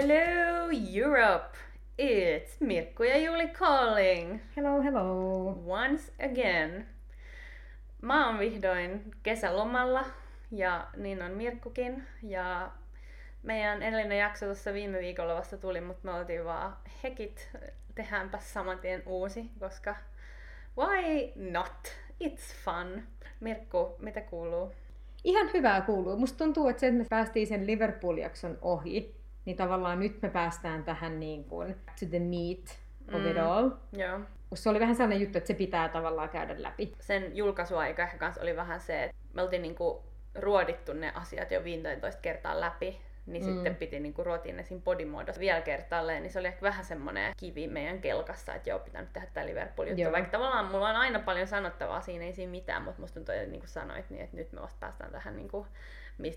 Hello Europe! It's Mirkku ja Juli calling Hello, hello. once again. Mä oon vihdoin kesälomalla ja niin on Mirkkukin. Ja meidän edellinen jakso tuossa viime viikolla vasta tuli, mutta me oltiin vaan hekit, tehdäänpä saman tien uusi, koska why not? It's fun. Mirkku, mitä kuuluu? Ihan hyvää kuuluu. Musta tuntuu, että se, että me päästiin sen Liverpool-jakson ohi, niin tavallaan nyt me päästään tähän niin kuin to the meat of it Mm. all. Joo. Musta se oli vähän sellainen juttu, että se pitää tavallaan käydä läpi. sen julkaisuaika ehkä kans oli vähän se, että me oltiin niinku ruodittu ne asiat jo 15 kertaa läpi, niin Mm. sitten piti niinku ruotia ne siinä bodymuodossa vielä kertaalleen, niin se oli ehkä vähän semmoinen kivi meidän kelkassa, että joo, pitää nyt tehdä tämä Liverpool-juttu. Joo. Vaikka tavallaan mulla on aina paljon sanottavaa, siinä ei siinä mitään, mutta musta tuntuu, että niin kuin sanoit, niin että nyt me vasta päästään tähän niin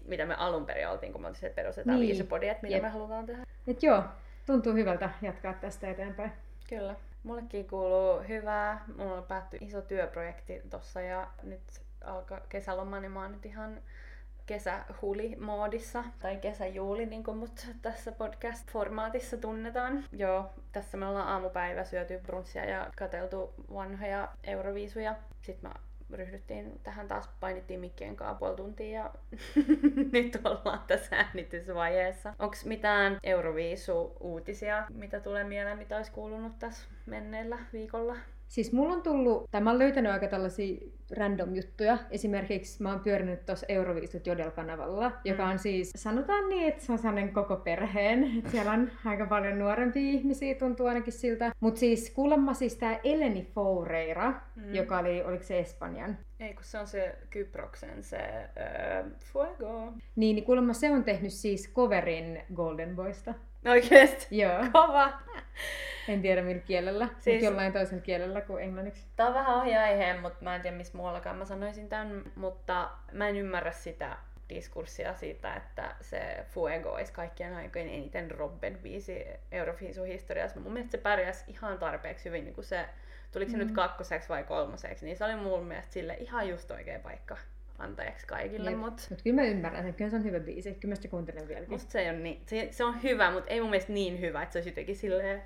mitä me alun perin oltiin, kun me oltiin se, että perustetaan Niin. viisupodi, että mitä Jep. me halutaan tehdä. Et joo, tuntuu hyvältä jatkaa tästä eteenpäin. Kyllä. Mullekin kuuluu hyvää. Mulla on päätty iso työprojekti tossa ja nyt alkaa kesäloma, niin mä oon nyt ihan kesähuli-moodissa. Tai kesäjuuli, niin kuin mut tässä podcast-formaatissa tunnetaan. Joo, tässä me ollaan aamupäivä syöty brunssia ja katseltu vanhoja euroviisuja. Sitten mä ryhdyttiin tähän taas, painittiin mikkien kanssa puoli tuntia ja nyt ollaan tässä äänitysvaiheessa. Onks mitään Euroviisu-uutisia, mitä tulee mieleen, mitä olisi kuulunut tässä menneellä viikolla? Siis mulla on tullut, tai mä oon löytänyt aika tällaisia random juttuja. Esimerkiksi mä oon pyörinyt tuossa Euroviisut Jodel-kanavalla, joka on siis, sanotaan niin, että se on sellainen koko perheen. Et siellä on aika paljon nuorempia ihmisiä, tuntuu ainakin siltä. Mutta siis kuulemma siis tää Eleni Foureira, Mm. mm. joka oli, oliko se Espanjan? Ei, kun se on se Kyproksen se öö, Fuego. Niin, niin kuulemma se on tehnyt siis coverin Golden Boysta. Oikeesti? Joo, Kova! en tiedä millä kielellä, siis... Mutta jollain toisella kielellä kuin englanniksi. Tää on vähän ohi aiheen, mutta mä en tiedä missä muuallakaan mä sanoisin tämän, mutta mä en ymmärrä sitä diskurssia siitä, että se Fuego olisi kaikkien aikojen eniten Robben biisi Euroviisun historiassa. Mun mielestä se pärjäsi ihan tarpeeksi hyvin, niin kuin se, tuliko se mm. nyt Mm. kakkoseksi vai kolmoseksi, niin se oli mun mielestä sille ihan just oikea paikka antajaksi kaikille, Jep. mutta Mut kyllä mä ymmärrän sen, kyllä se on hyvä biisi, kyllä mä sitä kuuntelen vieläkin. Musta se, ole niin, se, se on hyvä, mutta ei mun mielestä niin hyvä, että se olisi jotenkin silleen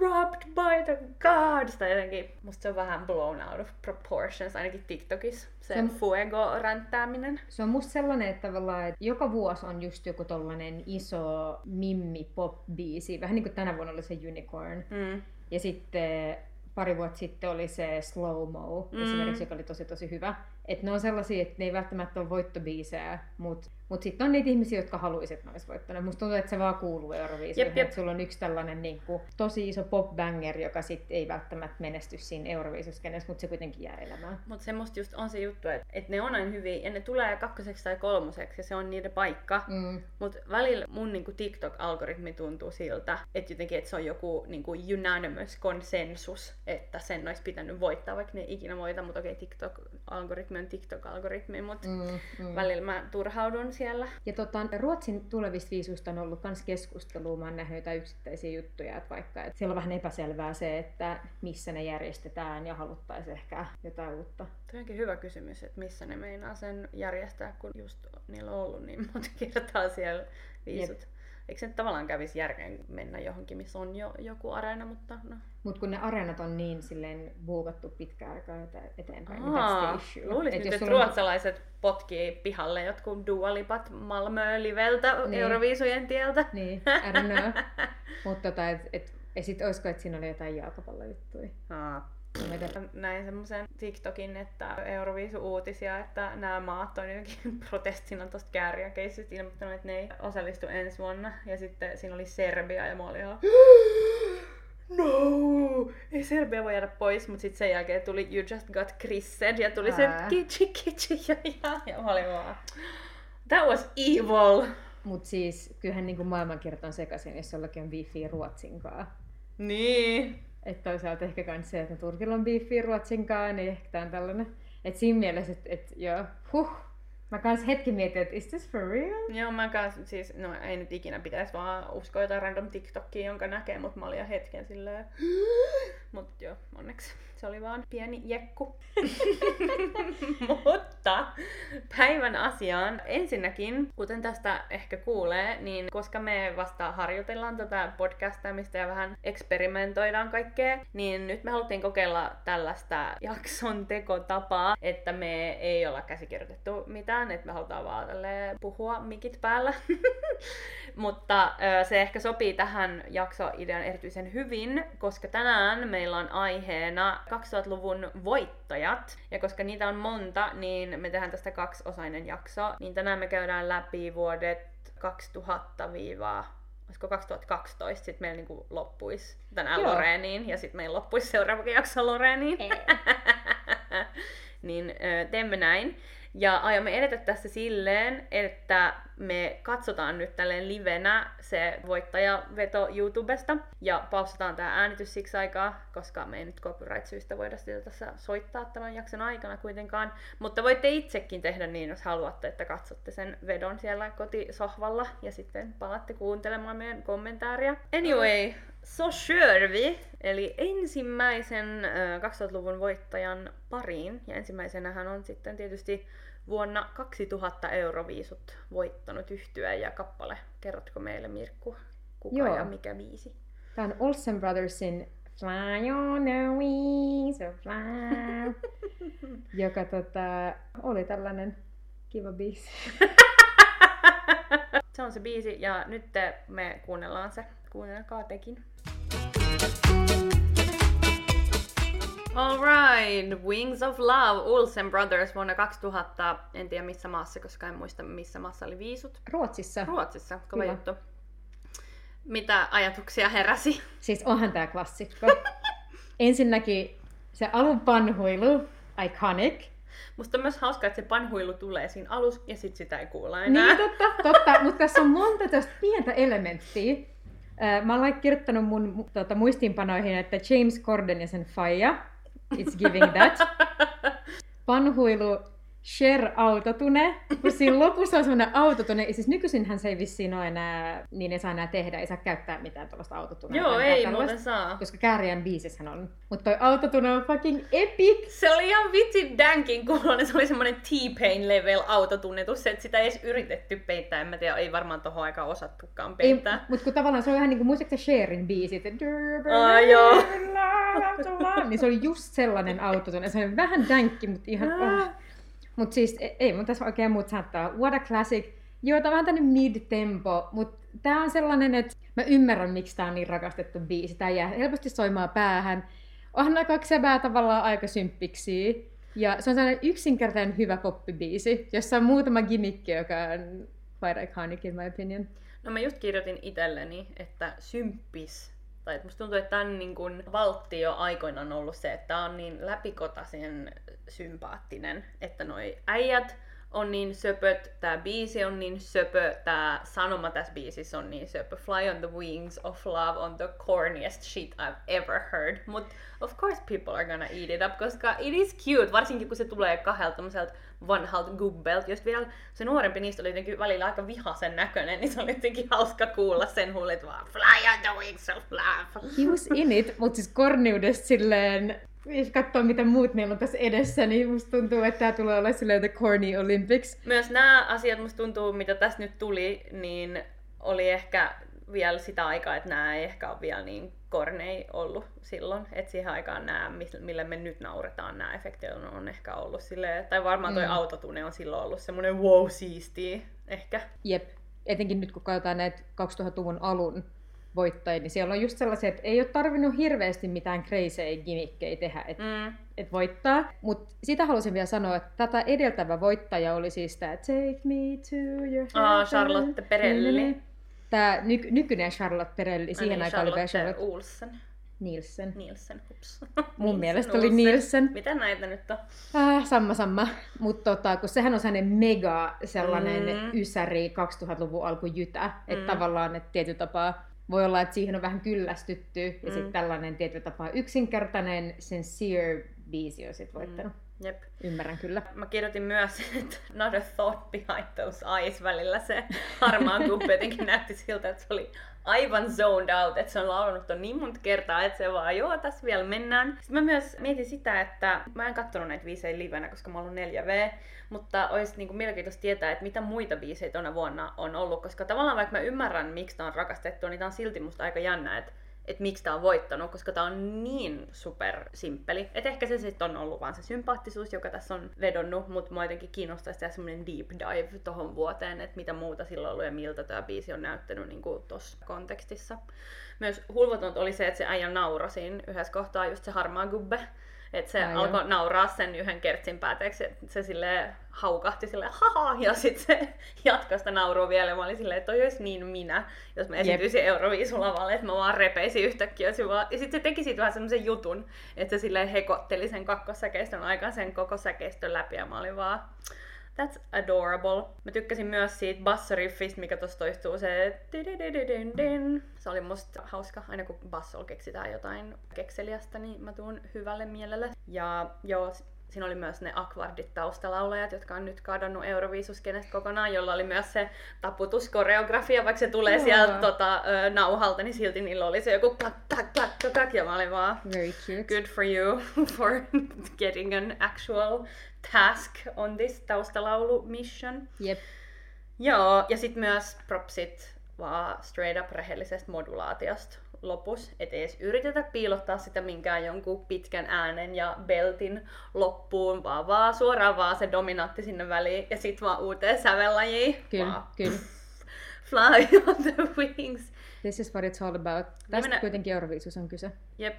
robbed by the gods tai jotenkin, musta se on vähän blown out of proportions, ainakin TikTokissa, se, Se on- fuego-ränttääminen. Se on musta sellainen, että tavallaan, että joka vuosi on just joku tollanen iso mimmi pop biisi vähän niin kuin tänä vuonna oli se Unicorn. Mm. Ja sitten pari vuotta sitten oli se Slow Mo, mm. esimerkiksi, joka oli tosi tosi hyvä. Että ne on sellaisia, että ne ei välttämättä ole voittobiisejä, mutta mut sitten on niitä ihmisiä, jotka haluaisivat, että ne olisi voittanut. Musta tuntuu, että se vaan kuuluu Euroviisuihin, Jep, jep. että sulla on yksi tällainen niin kuin, tosi iso pop-banger, joka sitten ei välttämättä menesty siinä Euroviisuskenessä, mutta se kuitenkin jää elämään. Mutta semmoista just on se juttu, että, että ne on aina hyviä ja ne tulee kakkoseksi tai kolmoseksi ja se on niiden paikka. Mm. Mutta välillä mun niinku TikTok-algoritmi tuntuu siltä, että jotenkin että se on joku niinku unanimous konsensus, että sen olisi pitänyt voittaa, vaikka ne ei ikinä voita, mutta okei, TikTok-algoritmi on TikTok-algoritmi, mutta mm. Mm, mm. välillä mä turhaudun siellä. Ja tota, Ruotsin tulevista viisuista on ollut myös keskustelua. Mä oon nähnyt jotain yksittäisiä juttuja, että vaikka että siellä on vähän epäselvää se, että missä ne järjestetään ja haluttaisiin ehkä jotain uutta. Tuo onkin hyvä kysymys, että missä ne meinaa sen järjestää, kun just niillä on ollut niin monta kertaa siellä viisut. Jep. Eikö se nyt tavallaan kävisi järkeen mennä johonkin, missä on jo joku areena, mutta no. Mutta kun ne areenat on niin silleen buukattu pitkään aikaa ete- eteenpäin, niin that's Aa, the issue. luulisin Et nyt, että sulla on- ruotsalaiset potkii pihalle jotkut dualipat Malmö liveltä Niin. niin. Euroviisujen tieltä. Niin, I don't know. Mutta tota, et, et, ja sit olisiko, että siinä oli jotain jalkapallojuttuja. Aa. En mä tiedä. Näin semmoisen TikTokin, että Euroviisu-uutisia, että nämä maat on jotenkin protestina tuosta kääriäkeissystä ilmoittanut, että ne ei osallistu ensi vuonna. Ja sitten siinä oli Serbia ja mä olin ihan No, ei Serbia voi jäädä pois, mutta sitten sen jälkeen tuli You Just Got Krissed ja tuli se Ää. kitchi kitchi ja, ja, ja mä olin vaan That was evil! Mut siis kyllähän niinku maailmankirjat on sekaisin, jos jollakin on wifi Ruotsinkaan. Niin. Että toisaalta ehkä kans se, että Turkilla on biiffiä Ruotsinkaan, niin ehkä tää on tällainen. Että siinä mielessä, että et, joo, huh. Mä kans hetki mietin, että is this for real? Joo, mä kans, siis, no ei nyt ikinä pitäisi vaan uskoa jotain random TikTokia, jonka näkee, mutta mä olin jo hetken silleen, mut joo, onneksi se oli vaan pieni jekku. mutta päivän asiaan. Ensinnäkin, kuten tästä ehkä kuulee, niin koska me vasta harjoitellaan tätä podcastamista ja vähän eksperimentoidaan kaikkea, niin nyt me haluttiin kokeilla tällaista jakson tekotapaa, että me ei olla käsikirjoitettu mitään, että me halutaan vaan puhua mikit päällä. Mutta se ehkä sopii tähän jaksoidean erityisen hyvin, koska tänään meillä on aiheena 2000-luvun voittajat. Ja koska niitä on monta, niin me tehdään tästä kaksiosainen jakso. Niin tänään me käydään läpi vuodet 2000 olisiko 2012, sitten meillä niinku loppuisi tänään Joo. Loreeniin, ja sitten meillä loppuisi seuraava jakso Loreeniin. niin teemme näin. Ja aiomme edetä tässä silleen, että me katsotaan nyt tälleen livenä se voittajaveto YouTubesta ja pausataan tämä äänitys siksi aikaa, koska me ei nyt copyright-syystä voida sitä tässä soittaa tämän jakson aikana kuitenkaan. Mutta voitte itsekin tehdä niin, jos haluatte, että katsotte sen vedon siellä kotisohvalla ja sitten palaatte kuuntelemaan meidän kommentaaria. Anyway, så kör vi! Eli ensimmäisen äh, 2000-luvun voittajan pariin. Ja ensimmäisenähän on sitten tietysti vuonna 2000 Euroviisut voittanut yhtyä ja kappale. Kerrotko meille Mirkku, kuka Joo. ja mikä viisi? Tämä on Olsen Brothersin Fly on the wings of fly, joka tota, oli tällainen kiva biisi. se on se biisi ja nyt me kuunnellaan se. Kuunnelkaa tekin. Alright, Wings of Love, Olsen Brothers vuonna 2000. En tiedä missä maassa, koska en muista missä maassa oli viisut. Ruotsissa. Ruotsissa, kova Kyllä. juttu. Mitä ajatuksia heräsi? Siis onhan tää klassikko. Ensinnäkin se alun panhuilu, iconic. Musta on myös hauskaa, että se panhuilu tulee siinä alussa ja sit sitä ei kuulla enää. Niin, totta, totta. mutta tässä on monta tästä pientä elementtiä. Mä olen kirjoittanut mun tuota, muistiinpanoihin, että James Corden ja sen faija, it's giving that. Panhuilu Share autotune, kun siinä lopussa on semmoinen autotune, ja siis nykyisinhän se ei vissiin ole enää, niin ei saa enää tehdä, ei saa käyttää mitään tuollaista autotunea. Joo, ei muuten saa. Koska Kääriän biisissähän on. Mutta toi autotune on fucking epic! Se oli ihan vitsi dankin kuulonen, se oli semmoinen T-Pain level autotunnetus, että sitä ei edes yritetty peittää, en mä tiedä, ei varmaan tohon aikaan osattukaan peittää. Mutta kun tavallaan se on ihan niinku, muistatko Sharein biisit? Ah, joo. niin se oli just sellainen autotune, se oli vähän dankki, mutta ihan... Oh. Mutta siis e- ei mun tässä oikein muut saattaa. What a classic. Joo, tää on tänne mid-tempo, mutta tää on sellainen, että mä ymmärrän, miksi tää on niin rakastettu biisi. Tää jää helposti soimaan päähän. Onhan nämä kaksi sebää tavallaan aika symppiksi. Ja se on sellainen yksinkertainen hyvä poppibiisi, jossa on muutama gimmikki, joka on quite iconic in my opinion. No mä just kirjoitin itselleni, että symppis tai musta tuntuu, että tämän niin kuin valtti jo aikoinaan ollut se, että tämä on niin läpikotaisen sympaattinen, että noi äijät on niin söpöt, tää biisi on niin söpö, tää sanoma tässä biisissä on niin söpö. Fly on the wings of love on the corniest shit I've ever heard. Mut of course people are gonna eat it up, koska it is cute, varsinkin kun se tulee kahdelta tämmöiseltä vanhalta gubbelt. Just vielä se nuorempi niistä oli jotenkin välillä aika vihasen näköinen, niin se oli jotenkin hauska kuulla sen huulet vaan Fly on the wings of love. He was in it, mutta siis korniudesta silleen jos katsoo mitä muut meillä on tässä edessä, niin musta tuntuu, että tämä tulee olla silleen The Corny Olympics. Myös nämä asiat musta tuntuu, mitä tässä nyt tuli, niin oli ehkä vielä sitä aikaa, että nämä ei ehkä ole vielä niin kornei ollut silloin. Että siihen aikaan nämä, millä me nyt nauretaan, nämä efektit on, on ehkä ollut silleen, tai varmaan toi mm. autotune on silloin ollut semmoinen wow siistiä ehkä. Jep, etenkin nyt kun katsotaan näitä 2000-luvun alun voittajia, niin siellä on just sellaisia, että ei ole tarvinnut hirveästi mitään crazy gimmickejä tehdä, että mm. et voittaa. Mutta sitä halusin vielä sanoa, että tätä edeltävä voittaja oli siis tämä Take Me To Your Heaven. Charlotte Perelli. Tämä ny- nykyinen Charlotte Perelli, siihen niin, aikaan oli Charlotte Olsen. Nielsen. Nielsen, hups. Mun Nielsen, mielestä oli Nielsen. Mitä näitä nyt on? Äh, samma, samma. Mutta tota, kun sehän on sellainen mega sellainen mm. ysäri 2000-luvun alkujytä. Mm. Että tavallaan, että tietyllä tapaa voi olla, että siihen on vähän kyllästytty, ja mm. sitten tällainen tietyllä tapaa yksinkertainen, sincere biisi on sitten voittanut. Mm. Jep. Ymmärrän kyllä. Mä kirjoitin myös, että not a thought behind those eyes välillä se harmaan kuppi jotenkin näytti siltä, että se oli aivan zoned out, että se on laulanut ton niin monta kertaa, että se vaan, joo, tässä vielä mennään. Sitten mä myös mietin sitä, että mä en katsonut näitä biisejä livenä, koska mä oon ollut 4V, mutta olisi niinku mielenkiintoista tietää, että mitä muita biisejä tuona vuonna on ollut, koska tavallaan vaikka mä ymmärrän, miksi tää on rakastettu, niin tää on silti musta aika jännä, että että miksi tämä on voittanut, koska tämä on niin super simppeli. Et ehkä se sitten on ollut vaan se sympaattisuus, joka tässä on vedonnut, mutta mua jotenkin kiinnostaisi tehdä semmoinen deep dive tohon vuoteen, että mitä muuta silloin ollut ja miltä tämä biisi on näyttänyt niin tuossa kontekstissa. Myös hulvatonta oli se, että se äijä naura siinä yhdessä kohtaa just se harmaa gubbe että se Ai alkoi jo. nauraa sen yhden kertsin päätteeksi, että se sille haukahti sille haha, ja sitten se jatkoi sitä naurua vielä, ja mä olin silleen, että toi olisi niin minä, jos mä esityisin Euroviisulavalle, että mä vaan repeisin yhtäkkiä. Vaan... Ja sitten se teki siitä vähän semmoisen jutun, että se silleen hekotteli sen kakkosäkeistön aikaa sen koko säkeistön läpi, ja mä olin vaan, That's adorable. Mä tykkäsin myös siitä bassariffistä, mikä tuossa toistuu se Se oli musta hauska. Aina kun bassol keksitään jotain kekseliästä, niin mä tuun hyvälle mielelle. Ja joo, siinä oli myös ne Aquardit taustalaulajat, jotka on nyt kadonnut Euroviisuskenestä kokonaan, jolla oli myös se taputuskoreografia, vaikka se tulee no. sieltä tota, nauhalta, niin silti niillä oli se joku klak, klak, klak, klak, ja mä olin vaan Very cute. good for you for getting an actual task on this taustalaulu mission. Yep. Joo, ja sitten myös propsit vaan straight up rehellisestä modulaatiosta lopus, et edes yritetä piilottaa sitä minkään jonkun pitkän äänen ja beltin loppuun, vaan, vaan suoraan vaan se dominantti sinne väliin ja sit vaan uuteen sävellajiin. Kyllä, kyllä. Fly on the wings. This is what it's all about. Tästä Viimeinen... kuitenkin Euroviisus on kyse. Jep.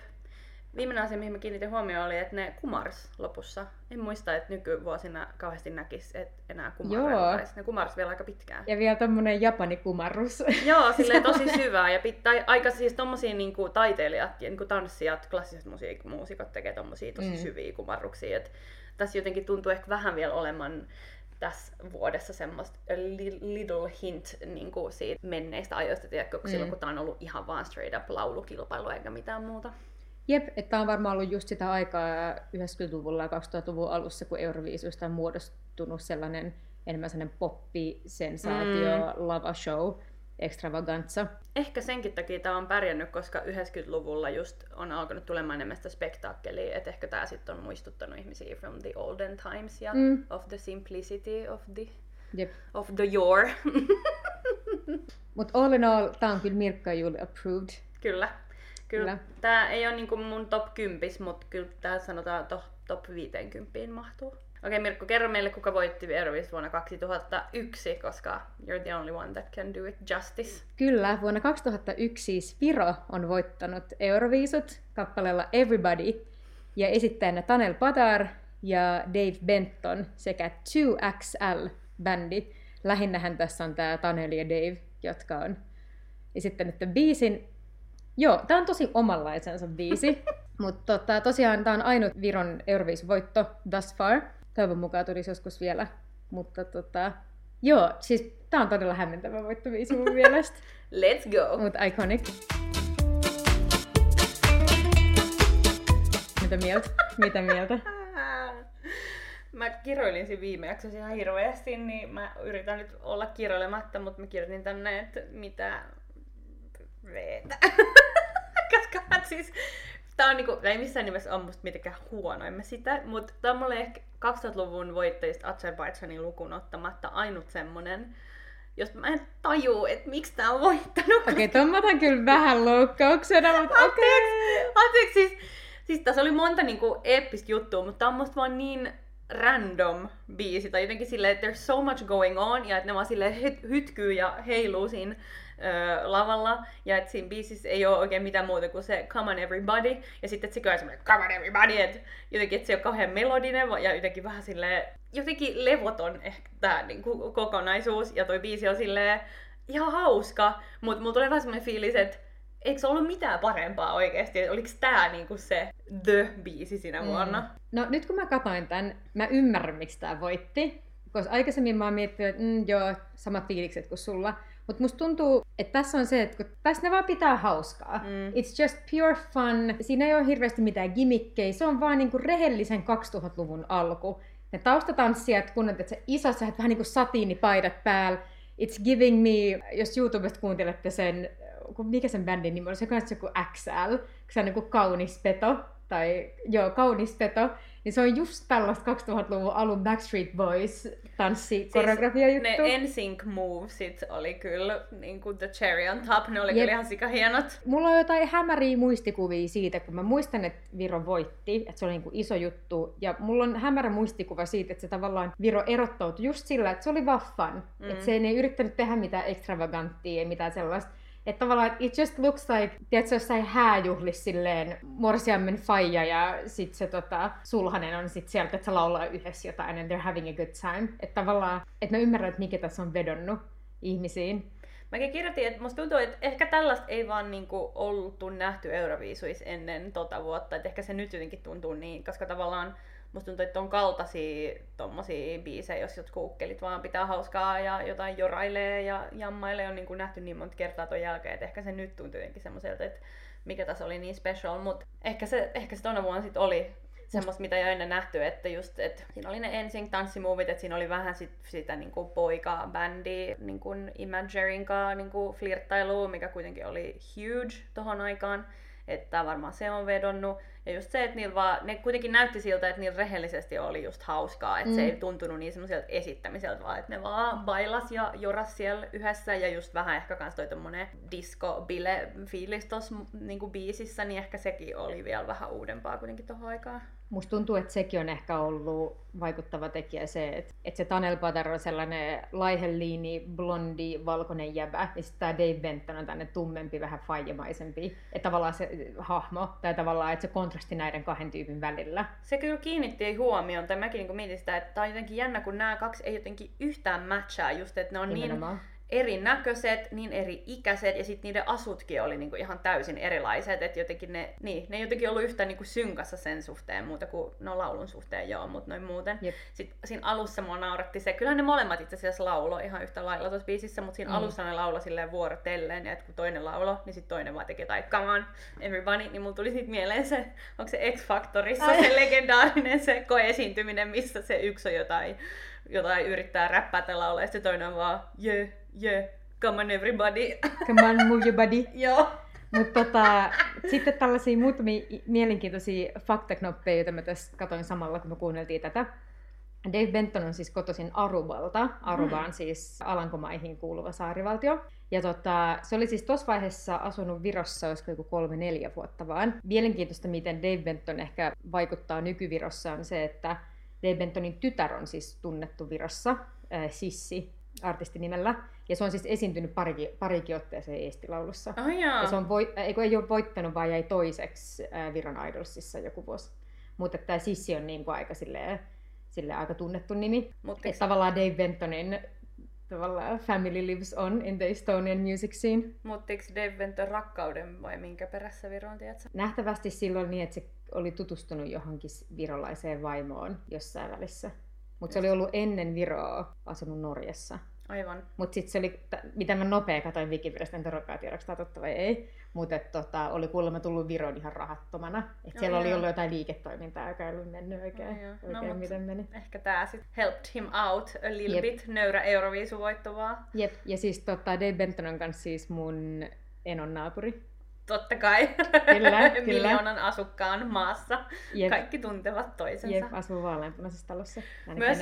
Viimeinen asia, mihin mä kiinnitin huomioon, oli, että ne kumars lopussa. En muista, että nykyvuosina kauheasti näkisi, että enää kumarreltaisi. Ne kumars vielä aika pitkään. Ja vielä tommonen japani kumarrus. Joo, silleen tosi syvää. Ja pitää, aika siis tommosia niinku taiteilijat ja niinku tanssijat, klassiset musiik- muusikot tekee tommosia tosi mm. syviä kumarruksia. Et tässä jotenkin tuntuu ehkä vähän vielä oleman tässä vuodessa semmoista little hint niin kuin siitä menneistä ajoista, tiedätkö, mm. silloin kun tämä on ollut ihan vaan straight up laulukilpailu eikä mitään muuta. Jep, että tämä on varmaan ollut just sitä aikaa 90-luvulla ja 2000-luvun alussa, kun Euroviisusta on muodostunut sellainen enemmän sellainen poppi-sensaatio, mm. lava show, extravaganza. Ehkä senkin takia tämä on pärjännyt, koska 90-luvulla just on alkanut tulemaan enemmän sitä spektaakkelia, että ehkä tämä sitten on muistuttanut ihmisiä from the olden times ja mm. of the simplicity of the, Jep. of the yore. Mutta all in all, tämä on kyllä Mirkka Juuli approved. Kyllä. Kyllä. Tämä ei ole niinku mun top 10, mutta kyllä tämä sanotaan to, top 50 mahtuu. Okei Mirkko, kerro meille, kuka voitti Euroviisut vuonna 2001, koska you're the only one that can do it justice. Kyllä, vuonna 2001 siis Viro on voittanut Euroviisut kappaleella Everybody, ja esittäjänä Tanel Padar ja Dave Benton sekä 2XL-bändi. Lähinnähän tässä on tämä Tanel ja Dave, jotka on esittänyt tämän biisin Joo, tämä on tosi omanlaisensa biisi. Mutta tota, tosiaan tämä on ainut Viron Euroviis-voitto thus far. Toivon mukaan tulisi joskus vielä. Mutta tota, joo, siis tämä on todella hämmentävä voittobiisi mun mielestä. Let's go! Mutta iconic. Mitä mieltä? Mitä mieltä? Mä kiroilin siinä viime jaksossa ihan hirveästi, niin mä yritän nyt olla kiroilematta, mutta mä kirjoitin tänne, että mitä veetä. Koska siis, tää on niinku, ei missään nimessä on musta mitenkään huono, en mä sitä, mutta tää on mulle ehkä 2000-luvun voittajista Azerbaidžanin lukuun ottamatta ainut semmonen, jos mä en taju, että miksi tää on voittanut. Okei, okay, ton mä otan kyllä vähän loukkauksena, mutta okei. Okay. Anteeksi, siis, siis tässä oli monta niinku eeppistä juttua, mutta tää on musta vaan niin random biisi, tai jotenkin silleen, että there's so much going on, ja että ne vaan silleen hytkyy ja heiluu siinä lavalla, ja että siinä biisissä ei ole oikein mitään muuta kuin se Come on everybody, ja sitten se käy semmoinen Come on everybody, että jotenkin, että se on kauhean melodinen, ja jotenkin vähän silleen, jotenkin levoton ehkä tää niin kuin, kokonaisuus, ja toi biisi on silleen ihan hauska, mutta mulla tulee vähän semmoinen fiilis, että eikö se ollut mitään parempaa oikeasti? Oliko tää niinku se The-biisi sinä mm. vuonna? Mm. No nyt kun mä katoin tän, mä ymmärrän miksi tää voitti. Koska aikaisemmin mä oon miettinyt, että mm, joo, samat fiilikset kuin sulla. Mutta musta tuntuu, että tässä on se, että kun tässä ne vaan pitää hauskaa. Mm. It's just pure fun. Siinä ei ole hirveästi mitään gimmikkejä. Se on vaan niinku rehellisen 2000-luvun alku. Ne taustatanssijat, kun on se isossa, vähän niinku satiinipaidat päällä. It's giving me, jos YouTubesta kuuntelette sen, mikä sen bändin nimi on, se on joku XL, se on niinku kaunis peto, tai joo, kaunis peto, niin se on just tällaista 2000-luvun alun Backstreet Boys tanssi koreografia Siis juttu. ne NSYNC movesit oli kyllä niin kuin the cherry on top, ne oli Jep. kyllä ihan sikahienot. Mulla on jotain hämäriä muistikuvia siitä, kun mä muistan, että Viro voitti, että se oli niinku iso juttu. Ja mulla on hämärä muistikuva siitä, että se tavallaan Viro erottautui just sillä, että se oli vaan fun. Mm. Että se ei yrittänyt tehdä mitään extravaganttia, ei mitään sellaista. Että tavallaan it just looks like, tiedätkö, jossain hääjuhlis silleen morsiammen faija ja sit se tota, sulhanen on sit sieltä, että se laulaa yhdessä jotain and they're having a good time. Että tavallaan, että mä ymmärrän, että mikä tässä on vedonnut ihmisiin. Mäkin kirjoitin, että musta tuntuu, että ehkä tällaista ei vaan niinku oltu nähty Euroviisuissa ennen tota vuotta, että ehkä se nyt jotenkin tuntuu niin, koska tavallaan musta tuntuu, että on kaltaisia tommosia biisejä, jos jotkut ukkelit vaan pitää hauskaa ja jotain jorailee ja jammailee. On niinku nähty niin monta kertaa ton jälkeen, että ehkä se nyt tuntuu jotenkin semmoiselta, että mikä tässä oli niin special, mutta ehkä se, ehkä se tonne vuonna sit oli semmoista, mitä ei ole ennen nähty, että just, että siinä oli ne ensin tanssimovit, että siinä oli vähän sit, sitä niinku poika-bändi niinku Imagerin kanssa niinku flirttailua, mikä kuitenkin oli huge tohon aikaan, että varmaan se on vedonnut. Ja just se, että niillä vaan, ne kuitenkin näytti siltä, että niillä rehellisesti oli just hauskaa, että mm. se Mm. ei tuntunut niin semmoiselta esittämiseltä, vaan että ne vaan bailas ja joras siellä yhdessä ja just vähän ehkä kans toi tommonen disco bile fiilis tossa niinku biisissä, niin ehkä sekin oli vielä vähän uudempaa kuitenkin tohon aikaan. Musta tuntuu, että sekin on ehkä ollut vaikuttava tekijä se, että, että se Tanel Patar on sellainen laiheliini, blondi, valkoinen jäbä, ja sitten tämä Dave Benton on tänne tummempi, vähän faijamaisempi. Että tavallaan se hahmo, tai tavallaan että se kontrasti näiden kahden tyypin välillä. Se kyllä kiinnitti huomioon, tai mäkin niin mietin sitä, että tämä on jotenkin jännä, kun nämä kaksi ei jotenkin yhtään matchaa, just että ne on niin Nimenomaan. Erinäköiset, niin eri ikäiset ja sitten niiden asutkin oli niinku ihan täysin erilaiset, että jotenkin ne, niin, ne ei jotenkin ollut yhtään niinku synkassa sen suhteen muuta kuin, no laulun suhteen joo, mutta noin muuten. Jep. Sitten siinä alussa mua nauratti se, kyllähän ne molemmat itse asiassa laulo ihan yhtä lailla tuossa biisissä, mutta siinä Mm. alussa ne laulo silleen vuorotellen, ja että kun toinen laulo, niin sitten toinen vaan teki jotain, come on, everybody, niin mulla tuli sitten mieleen se, onko se X-Factorissa se legendaarinen se koeesiintyminen, missä se yksi on jotain, jotain yrittää räppätä laulaa, ja sitten toinen on vaan, yeah, yeah, come on everybody. Come on, move your body. Joo. Mutta tota, sitten tällaisia muutamia mielenkiintoisia faktaknoppeja, joita mä tässä katoin samalla, kun me kuunneltiin tätä. Dave Benton on siis kotoisin Arubalta. Aruba on siis Alankomaihin kuuluva saarivaltio. Ja tota, se oli siis tuossa vaiheessa asunut Virossa, olisiko joku kolme-neljä vuotta vaan. Mielenkiintoista, miten Dave Benton ehkä vaikuttaa nykyvirossa, on se, että Dave Bentonin tytär on siis tunnettu Virossa, äh, Sissi artistinimellä. Ja se on siis esiintynyt parikin, parikin otteeseen Eestilaulussa. Oh, jaa. Ja se on voi, eikö ei ole voittanut, vaan jäi toiseksi ää, Viron Idolsissa joku vuosi. Mutta tämä Sissi on niin kuin aika, silleen, silleen aika tunnettu nimi. Mut Et tavallaan Dave Bentonin tavallaan family lives on in the Estonian music scene. Muuttiks Dave Benton rakkauden vai minkä perässä Viroon, tiedätkö? Nähtävästi silloin niin, että se oli tutustunut johonkin virolaiseen vaimoon jossain välissä. Mutta se oli ollut ennen Viroa asunut Norjassa. Aivan. Mutta sitten se oli, mitä mä nopea katsoin Wikipediasta, en todellakaan tiedä, onko tämä totta vai ei. Mutta tota, oli kuulemma tullut Viroon ihan rahattomana. Et siellä oli joo. ollut jotain liiketoimintaa, joka ei ollut mennyt oikein, joo. No, oikein mut- miten meni. Ehkä tää sit helped him out a little Jep. bit, nöyrä Euroviisuvoitto vaan. Jep, ja siis tota, Dave Benton on kanssa siis mun enon naapuri. Totta kai. Kyllä, kyllä. Miljoonan asukkaan maassa. Jep, Kaikki tuntevat toisensa. jep asuu vaaleanpunaisessa talossa. Myös-.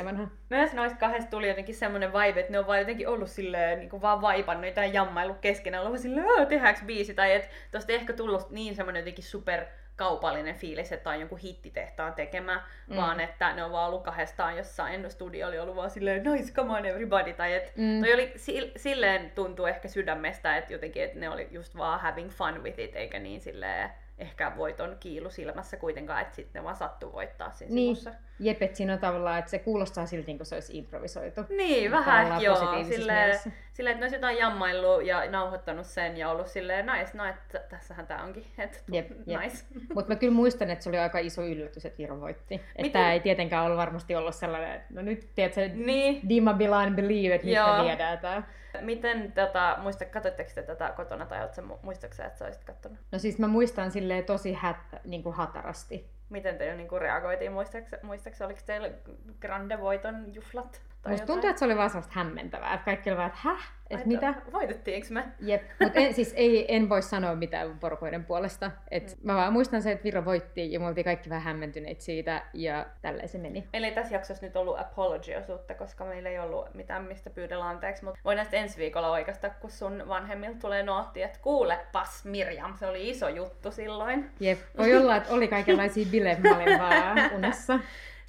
Myös noista kahdesta tuli jotenkin semmoinen vibe, että ne on vaan jotenkin ollut silleen, niin kuin vaan vaipannut tai jammailu keskenään, ollut vaan silleen, "Aa, tehdäänkö biisi, tai että tosta ei ehkä tullut niin semmoinen jotenkin super kaupallinen fiilis, että on jonkun hittitehtaan tekemä, Mm. vaan että ne on vaan ollut kahdestaan jossain, studio oli ollut vaan silleen, nice, come on everybody, tai että Mm. toi oli si- silleen tuntuu ehkä sydämestä, että jotenkin, että ne oli just vaan having fun with it, eikä niin silleen ehkä voiton kiilu silmässä kuitenkaan, että sitten ne vaan sattuu voittaa siinä Niin. sivussa. Jep, että siinä on tavallaan, että se kuulostaa silti, kuin se olisi improvisoitu. Niin, Tavallaan vähän joo. Silleen, silleen, että ne olisi jotain jammaillut ja nauhoittanut sen ja ollut silleen, nice, no, että tässähän tää onkin, että Jep, jep. nice. Mutta mä kyllä muistan, että se oli aika iso yllätys, että Viro voitti. Että Miten- tämä ei tietenkään ollut varmasti ollut sellainen, että no nyt tiedätkö, Niin, Dima Bilan Believe, että nyt viedään tää. Miten tota, muista, katsoitteko te tätä kotona tai ootko muistaksä, että sä olisit kattonut? No siis mä muistan silleen tosi hät, niin kuin hatarasti. Miten te niinku reagoitiin? Muistaaks, muistaaks oliko teillä Grande Voiton juhlat? Tai Musta tuntuu, että se oli vaan sellaista hämmentävää, että kaikki oli vaan, että häh? Ai, Että mitä? Voitettiinko me? Jep, mutta en, siis ei, en voi sanoa mitään porukoiden puolesta. Et Mm. Mä vaan muistan se, että Viro voitti ja me oltiin kaikki vähän hämmentyneitä siitä ja tälleen se meni. Meillä ei tässä jaksossa nyt ollut apology-osuutta, koska meillä ei ollut mitään mistä pyydellä anteeksi, mutta voidaan sitten ensi viikolla oikeastaan, kun sun vanhemmilta tulee nootti, että kuulepas Mirjam, se oli iso juttu silloin. Jep, voi olla, että oli kaikenlaisia mä olin vaan unessa.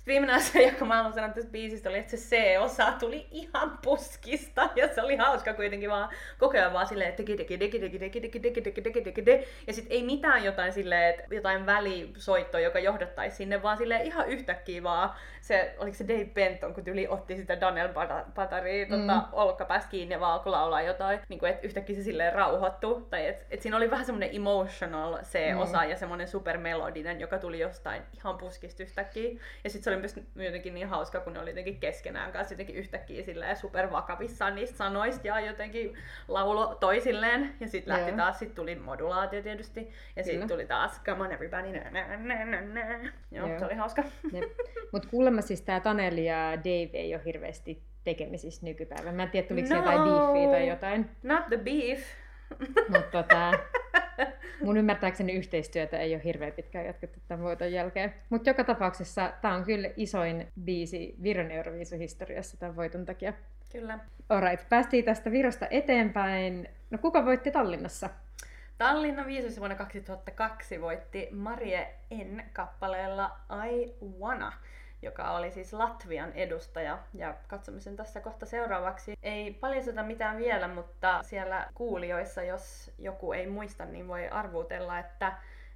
Viimeinen asia, joka mä haluan sanoa tästä biisistä, oli, että se C-osa tuli ihan puskista. Ja se oli hauska kuitenkin vaan koko ajan vaan silleen, että digi digi digi digi digi digi digi digi digi digi. Ja sitten ei mitään jotain silleen, että jotain välisoittoa, joka johdattaisi sinne, vaan silleen ihan yhtäkkiä vaan se, oliko se Dave Benton, kun tyli otti sitä Daniel Pataria tota, Mm. olkapäästä kiinni ja vaan alkoi laulaa jotain, niin kuin, että yhtäkkiä se silleen rauhoittui. Tai että et siinä oli vähän semmoinen emotional C-osa ja semmoinen supermelodinen, joka tuli jostain ihan puskista yhtäkkiä. Ja sitten se oli myös jotenkin niin hauska, kun ne oli jotenkin keskenään kanssa jotenkin yhtäkkiä silleen supervakavissaan niistä sanoista ja jotenkin laulo toisilleen. Ja sitten lähti taas, sitten tuli modulaatio tietysti. Ja sitten tuli taas Come on everybody, nä, nä, nä, nä, nä. Joo, Joo. se oli hauska. Mutta kuulemma siis tää Taneli ja Dave ei ole hirveästi tekemisissä nykypäivänä. Mä en tiedä, tuliko. No. jotain beefiä tai jotain. Not the beef. Mutta tota, mun ymmärtääkseni yhteistyötä ei ole hirveän pitkään jatkettu tämän voiton jälkeen. Mutta joka tapauksessa tämä on kyllä isoin biisi Viron Euroviisuhistoriassa tämän voiton takia. Kyllä. Alright, päästiin tästä Virosta eteenpäin. No kuka voitti Tallinnassa? Tallinnan viisuissa vuonna 2002 voitti Marie N. kappaleella I Wanna, joka oli siis Latvian edustaja. Ja katsomme sen tässä kohta seuraavaksi. Ei paljasteta mitään vielä, mutta siellä kuulijoissa, jos joku ei muista, niin voi arvuutella, että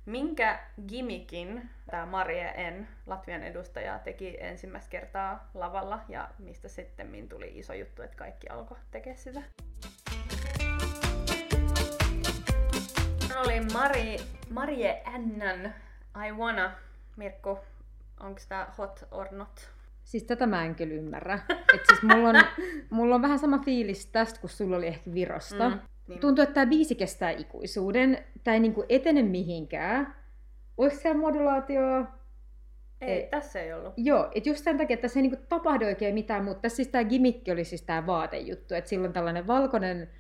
minkä gimikin tämä Marie N. Latvian edustaja teki ensimmäistä kertaa lavalla ja mistä sitten tuli iso juttu, että kaikki alkoi tekemään sitä. oli Mari, Marie Annan I Wanna. Mirkku, onko tää hot or not? Siis tätä mä en kyllä ymmärrä. Et siis mulla, on, mulla on vähän sama fiilis tästä, kun sulla oli ehkä Virosta. Mm. niin. Tuntuu, että tämä biisi kestää ikuisuuden. Tämä ei niinku etene mihinkään. Oliko siellä modulaatio? ei, ei. tässä ei ollut. Joo, että just sen takia, että tässä ei niinku tapahdu oikein mitään, mutta tässä siis tämä gimikki oli siis tämä vaatejuttu, että sillä on tällainen valkoinen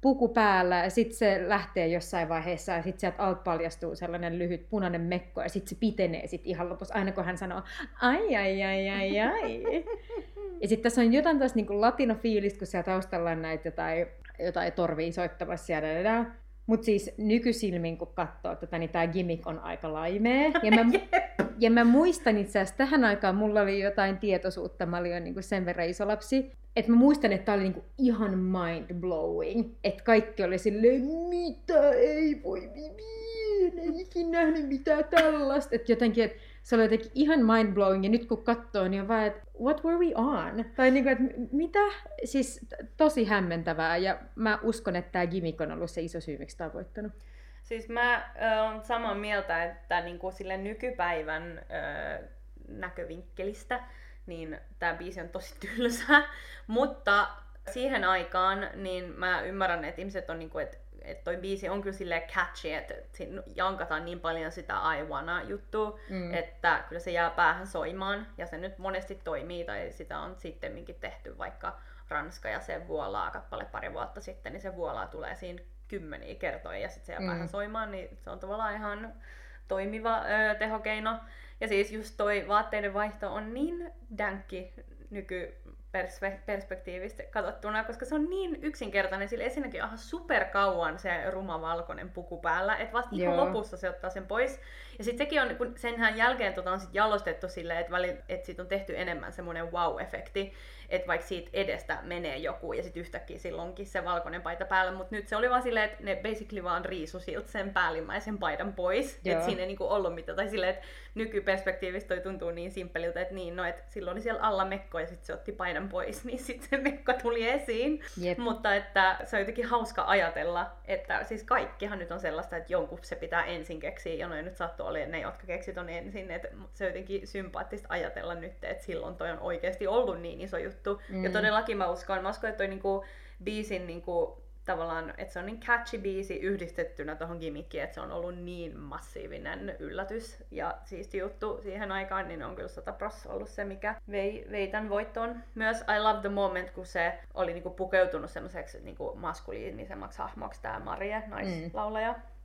puku päällä ja sitten se lähtee jossain vaiheessa ja sitten sieltä alta paljastuu sellainen lyhyt punainen mekko ja sitten se pitenee sit ihan lopussa aina kun hän sanoo ai ai ai ai ai. ja sitten tässä on jotain taas niinku latinofiilistä, kun siellä taustalla on näitä jotain, jotain torvia soittamassa ja mutta siis nykysilmin, kun katsoo tätä, niin tämä gimmick on aika laimea. Ja mä, ja mä muistan itse asiassa tähän aikaan, mulla oli jotain tietoisuutta, mä olin jo niinku sen verran iso lapsi, että mä muistan, että tää oli niinku ihan mind-blowing. Että kaikki oli silleen, mitä ei voi, en ei ikinä nähnyt mitään tällaista. Että jotenkin, että se oli jotenkin ihan mind-blowing, ja nyt kun katsoo, niin on vaan, että what were we on? Tai niinku, että mitä? Siis tosi hämmentävää, ja mä uskon, että tämä gimmick on ollut se iso syy, miksi tämä on voittanut. Siis mä oon samaa mieltä, että niinku sille nykypäivän ö, näkövinkkelistä, niin tämä biisi on tosi tylsä, mutta siihen aikaan niin mä ymmärrän, että ihmiset on niinku, että että toi biisi on kyllä silleen catchy, että jankataan niin paljon sitä I wanna juttua, Mm. että kyllä se jää päähän soimaan, ja se nyt monesti toimii, tai sitä on sittemminkin tehty vaikka Ranska ja se vuolaa kappale pari vuotta sitten, niin se vuolaa tulee siinä kymmeniä kertoja, ja sitten se jää Mm. päähän soimaan, niin se on tavallaan ihan toimiva ö, tehokeino. Ja siis just toi vaatteiden vaihto on niin dänkki perspe- perspektiivistä katsottuna, koska se on niin yksinkertainen. Sillä ensinnäkin aha super kauan se ruma valkoinen puku päällä, että vasta ihan lopussa se ottaa sen pois. Ja sitten sekin on, kun senhän jälkeen tota on sit jalostettu silleen, että, väli, että siitä on tehty enemmän semmoinen wow-efekti että vaikka siitä edestä menee joku ja sitten yhtäkkiä silloinkin se valkoinen paita päällä, mutta nyt se oli vaan silleen, että ne basically vaan riisu siltä sen päällimmäisen paidan pois, että siinä ei niinku ollut mitään, tai silleen, että nykyperspektiivistä toi tuntuu niin simppeliltä, että niin, no, että silloin oli siellä alla mekko ja sitten se otti paidan pois, niin sitten se mekko tuli esiin, Jep. mutta että se on jotenkin hauska ajatella, että siis kaikkihan nyt on sellaista, että jonkun se pitää ensin keksiä, ja noin nyt sattuu olemaan ne, jotka keksit on ensin, että se on jotenkin sympaattista ajatella nyt, että silloin toi on oikeasti ollut niin iso juttu, juttu. Mm. Ja todellakin mä uskon, mä uskon, että toi niinku biisin niinku, tavallaan, että se on niin catchy biisi yhdistettynä tuohon gimmickiin, että se on ollut niin massiivinen yllätys ja siisti juttu siihen aikaan, niin on kyllä 100 pros ollut se, mikä vei, vei tämän voittoon. Myös I Love the Moment, kun se oli niinku pukeutunut semmoiseksi niinku maskuliinisemmaksi hahmoksi tämä Marie, naislaulaja. Mm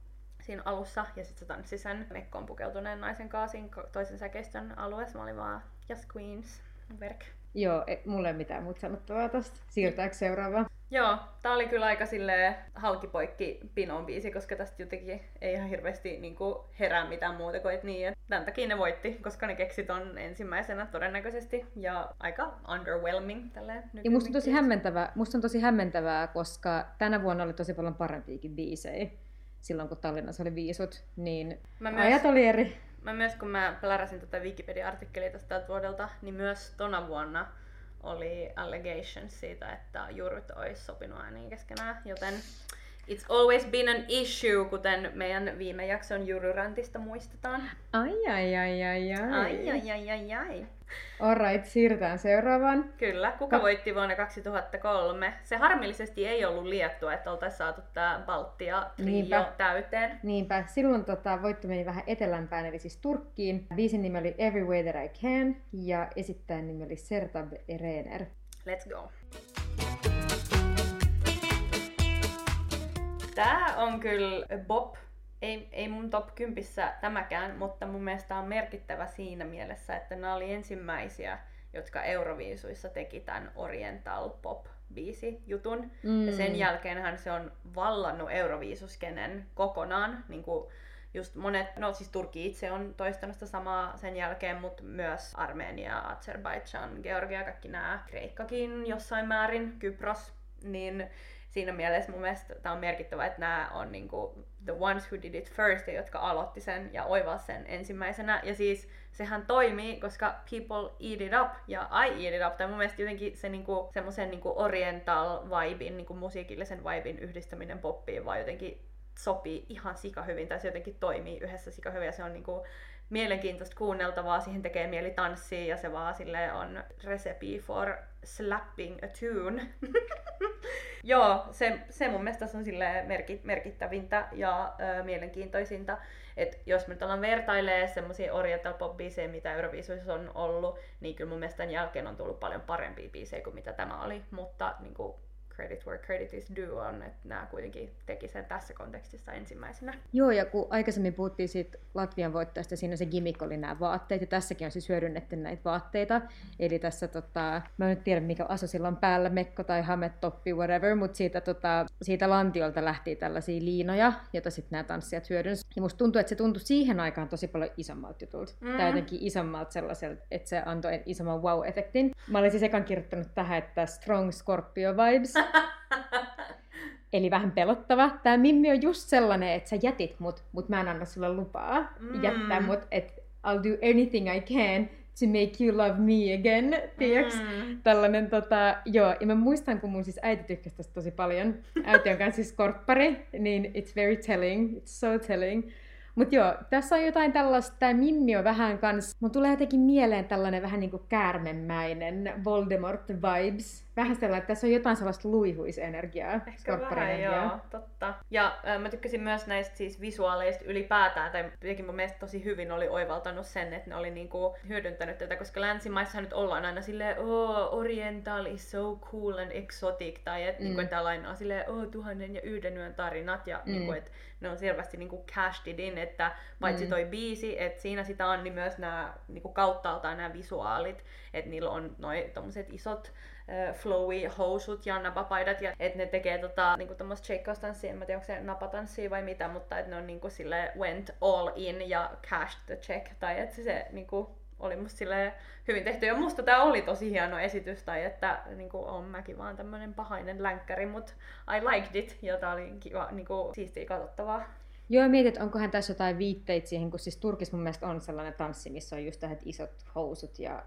siinä alussa ja sitten se tanssi sen mekkoon pukeutuneen naisen kanssa toisen säkeistön alueessa. Mä olin vaan Just Queens, verk. Joo, ei, mulle ei mitään muuta sanottavaa tästä. Siirtääkö seuraavaan? Joo, tää oli kyllä aika silleen halkipoikki pinon biisi, koska tästä jotenkin ei ihan hirveästi niin kuin, herää mitään muuta kuin että niin. Tämän takia ne voitti, koska ne keksit on ensimmäisenä todennäköisesti ja aika underwhelming tälleen. Ja musta on tosi hämmentävää, musta on tosi hämmentävää, koska tänä vuonna oli tosi paljon parempiakin biisejä silloin, kun Tallinnassa oli viisut, niin Mä myös... ajat oli eri mä myös kun mä pläräsin tätä Wikipedia-artikkelia tästä vuodelta, niin myös tona vuonna oli allegations siitä, että jurut olisi sopinut ääniin keskenään, joten It's always been an issue, kuten meidän viime jakson juryrantista muistetaan. Ai ai ai ai ai. Ai ai ai ai ai. Alright, siirrytään seuraavaan. Kyllä, kuka Ka- voitti vuonna 2003? Se harmillisesti ei ollut liettua, että oltaisiin saatu tämä Baltia trio täyteen. Niinpä, silloin tota, voitto meni vähän etelämpään, eli siis Turkkiin. Biisin nimi oli Every Way That I Can ja esittäjän nimi oli Sertab Erener. Let's go. Tää on kyllä Bob ei, ei mun top 10 tämäkään, mutta mun mielestä on merkittävä siinä mielessä, että nämä oli ensimmäisiä, jotka Euroviisuissa teki tämän Oriental Pop biisi jutun. Mm. Ja sen jälkeenhän se on vallannut Euroviisuskenen kokonaan. Niin kuin just monet, no siis Turkki itse on toistanut sitä samaa sen jälkeen, mutta myös Armenia, Azerbaijan, Georgia, kaikki nämä, Kreikkakin jossain määrin, Kypros, niin siinä mielessä mun mielestä tämä on merkittävä, että nämä on niinku the ones who did it first, ja jotka aloitti sen ja oivas sen ensimmäisenä. Ja siis sehän toimii, koska people eat it up ja I eat it up. Tai mun mielestä jotenkin se niinku, semmoisen niinku oriental vibein, niinku musiikillisen vibein yhdistäminen poppiin vaan jotenkin sopii ihan sika hyvin, tai se jotenkin toimii yhdessä sika hyvin, ja se on niinku mielenkiintoista kuunneltavaa, siihen tekee mieli tanssia, ja se vaan sille on recipe for slapping a tune. Joo, se, se mun mielestä on sille merkittävintä ja ö, mielenkiintoisinta. että jos me nyt ollaan vertailee semmoisia oriental pop mitä Euroviisuissa on ollut, niin kyllä mun mielestä tämän jälkeen on tullut paljon parempia biisejä kuin mitä tämä oli. Mutta niin kuin, credit where credit is due on, että nämä kuitenkin teki sen tässä kontekstissa ensimmäisenä. Joo, ja kun aikaisemmin puhuttiin siitä Latvian voittajasta, siinä se gimmick oli nämä vaatteet, ja tässäkin on siis hyödynnetty näitä vaatteita. Eli tässä, tota, mä en nyt tiedä mikä aso sillä on päällä, mekko tai hametoppi, whatever, mutta siitä, tota, siitä lantiolta lähti tällaisia liinoja, joita sitten nämä tanssijat hyödynsivät. Ja musta tuntuu, että se tuntui siihen aikaan tosi paljon isommalta jutulta. Mm. Tai jotenkin isommalta sellaiselta, että se antoi isomman wow-efektin. Mä olisin siis ekan kirjoittanut tähän, että strong Scorpio vibes. Eli vähän pelottava. Tämä Mimmi on just sellainen, että sä jätit mut, mut mä en anna sulle lupaa mm. jättää mut, että I'll do anything I can to make you love me again, Mm. Tällainen tota, joo, ja mä muistan, kun mun siis äiti tykkäsi tästä tosi paljon. Äiti on kanssa siis korppari, niin it's very telling, it's so telling. Mutta joo, tässä on jotain tällaista, tämä Mimmi on vähän kans, mun tulee jotenkin mieleen tällainen vähän niinku käärmemäinen Voldemort vibes vähän sellainen, että tässä on jotain sellaista luihuisenergiaa. Ehkä vähän, joo, totta. Ja äh, mä tykkäsin myös näistä siis visuaaleista ylipäätään, tai jotenkin mun mielestä tosi hyvin oli oivaltanut sen, että ne oli niinku hyödyntänyt tätä, koska länsimaissa nyt ollaan aina silleen, oh, oriental is so cool and exotic, tai että niinku, mm. niinku, että on silleen, oh, tuhannen ja yhden yön tarinat, ja mm. niinku, että ne on selvästi niinku cashed in, että paitsi toi biisi, että siinä sitä on niin myös nämä niinku kauttaaltaan nämä visuaalit, että niillä on noin tommoset isot flowy housut ja napapaidat, ja että ne tekee tota, niinku tommoista shake-tanssia, en mä tiedä onko se napatanssia vai mitä, mutta että ne on niinku sille went all in ja cashed the check, tai että se, se niinku, oli musta silleen hyvin tehty. Ja musta tää oli tosi hieno esitys, tai että niinku, on mäkin vaan tämmönen pahainen länkkäri, mutta I liked it, ja tää oli kiva, niinku, siistiä katsottavaa. Joo, mietit, onkohan tässä jotain viitteitä siihen, kun siis Turkissa mun mielestä on sellainen tanssi, missä on just tällaiset isot housut ja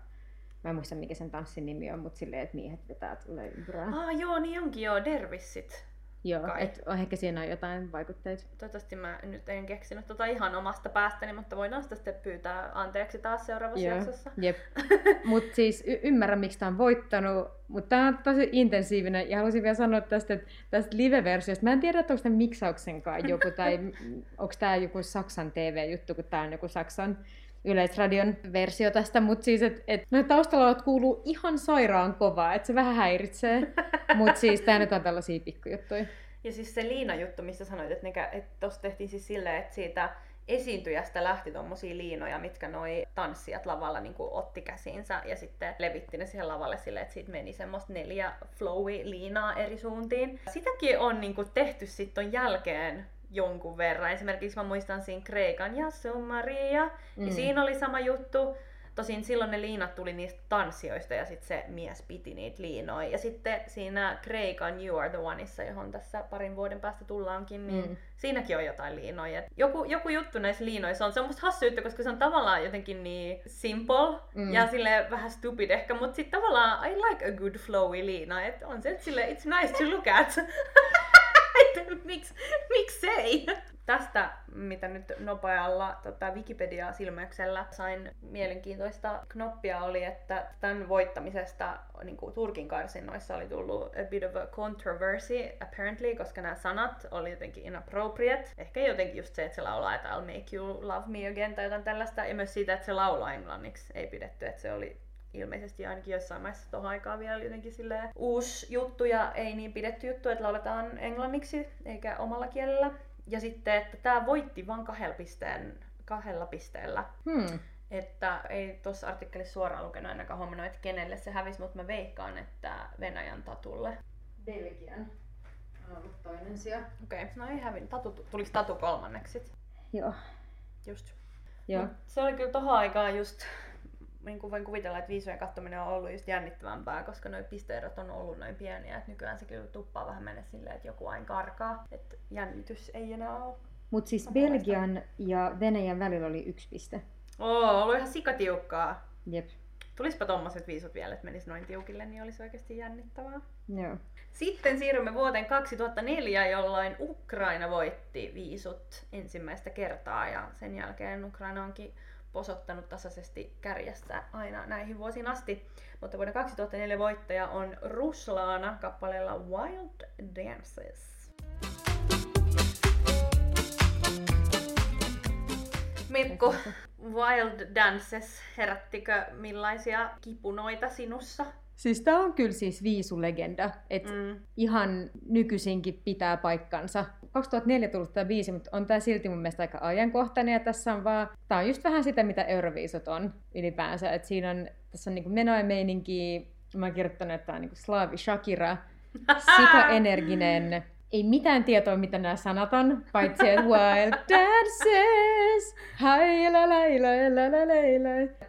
Mä en muista mikä sen tanssin nimi on, mutta silleen, että miehet vetää tulee ympyrää. Ah joo, niin onkin joo, dervissit. Joo, et ehkä siinä on jotain vaikutteita. Toivottavasti mä nyt en keksinyt tota ihan omasta päästäni, mutta voidaan sitä sitten pyytää anteeksi taas seuraavassa Joo, jaksossa. Jep. Mut siis y- ymmärrän, miksi tää on voittanut, mutta tää on tosi intensiivinen. Ja haluaisin vielä sanoa tästä, että tästä live-versiosta, mä en tiedä, että onko tämä miksauksenkaan joku, tai onko tämä joku Saksan TV-juttu, kun tää on joku Saksan Yleisradion versio tästä, mutta siis, että et, no taustalla kuuluu ihan sairaan kovaa, että se vähän häiritsee, mutta siis tämä nyt on tällaisia pikkujuttuja. Ja siis se Liina-juttu, missä sanoit, että, ne, että tossa tehtiin siis silleen, että siitä esiintyjästä lähti tommosia liinoja, mitkä noi tanssijat lavalla niin otti käsiinsä ja sitten levitti ne siihen lavalle silleen, että siitä meni semmoista neljä flowy liinaa eri suuntiin. Sitäkin on niin kuin, tehty sitten jälkeen jonkun verran. Esimerkiksi mä muistan siinä Kreikan ja Maria, mm. ja siinä oli sama juttu. Tosin silloin ne liinat tuli niistä tanssioista ja sitten se mies piti niitä liinoja. Ja sitten siinä Kreikan You Are The Oneissa, johon tässä parin vuoden päästä tullaankin, niin mm. siinäkin on jotain liinoja. Joku, joku juttu näissä liinoissa on, se on musta hassu juttu, koska se on tavallaan jotenkin niin simple mm. ja sille vähän stupid ehkä, mutta sitten tavallaan I like a good flowy liina, että on se sille it's nice to look at. miksi, miksei? Tästä, mitä nyt nopealla tota, Wikipedia-silmäyksellä sain mielenkiintoista knoppia, oli, että tämän voittamisesta niin kuin Turkin karsinnoissa oli tullut a bit of a controversy apparently, koska nämä sanat oli jotenkin inappropriate. Ehkä jotenkin just se, että se laulaa, että I'll make you love me again tai jotain tällaista. Ja myös siitä, että se laulaa englanniksi ei pidetty, että se oli ilmeisesti ainakin jossain maissa tuohon aikaan vielä jotenkin silleen uusi juttu ja ei niin pidetty juttu, että lauletaan englanniksi eikä omalla kielellä. Ja sitten, että tämä voitti vain kahdella, pisteen, kahdella pisteellä. Hmm. Että ei tuossa artikkelissa suoraan lukenut ainakaan huomannut, että kenelle se hävisi, mutta mä veikkaan, että Venäjän tatulle. Belgian on ollut toinen sija. Okei, okay. no ei hävinnyt. Tatu, tuliko Tatu kolmanneksi Joo. Just. Joo. Mut se oli kyllä tohon aikaan just niin kuin voin kuvitella, että viisujen katsominen on ollut just jännittävämpää, koska nuo pisteerot on ollut noin pieniä, että nykyään se kyllä tuppaa vähän mennä silleen, että joku aina karkaa, että jännitys ei enää ole. Mutta siis Belgian ja Venäjän välillä oli yksi piste. Oo, ollut ihan sikatiukkaa. Jep. Tulispa tommoset viisut vielä, että menisi noin tiukille, niin olisi oikeasti jännittävää. Joo. Sitten siirrymme vuoteen 2004, jolloin Ukraina voitti viisut ensimmäistä kertaa ja sen jälkeen Ukraina onkin posottanut tasaisesti kärjessä aina näihin vuosiin asti. Mutta vuoden 2004 voittaja on Ruslaana kappaleella Wild Dances. Mikko, Wild Dances, herättikö millaisia kipunoita sinussa? Siis tää on kyllä siis viisulegenda, että mm. ihan nykyisinkin pitää paikkansa. 2004 tullut tämä biisi, mutta on tämä silti mun mielestä aika ajankohtainen ja tässä on vaan, tää on just vähän sitä, mitä Euroviisut on ylipäänsä, että siinä on, tässä on niinku menoa meininki, mä oon kirjoittanut, että tämä on niinku Slaavi Shakira, sika-energinen, ei mitään tietoa, mitä nämä sanat on, paitsi että wild dances,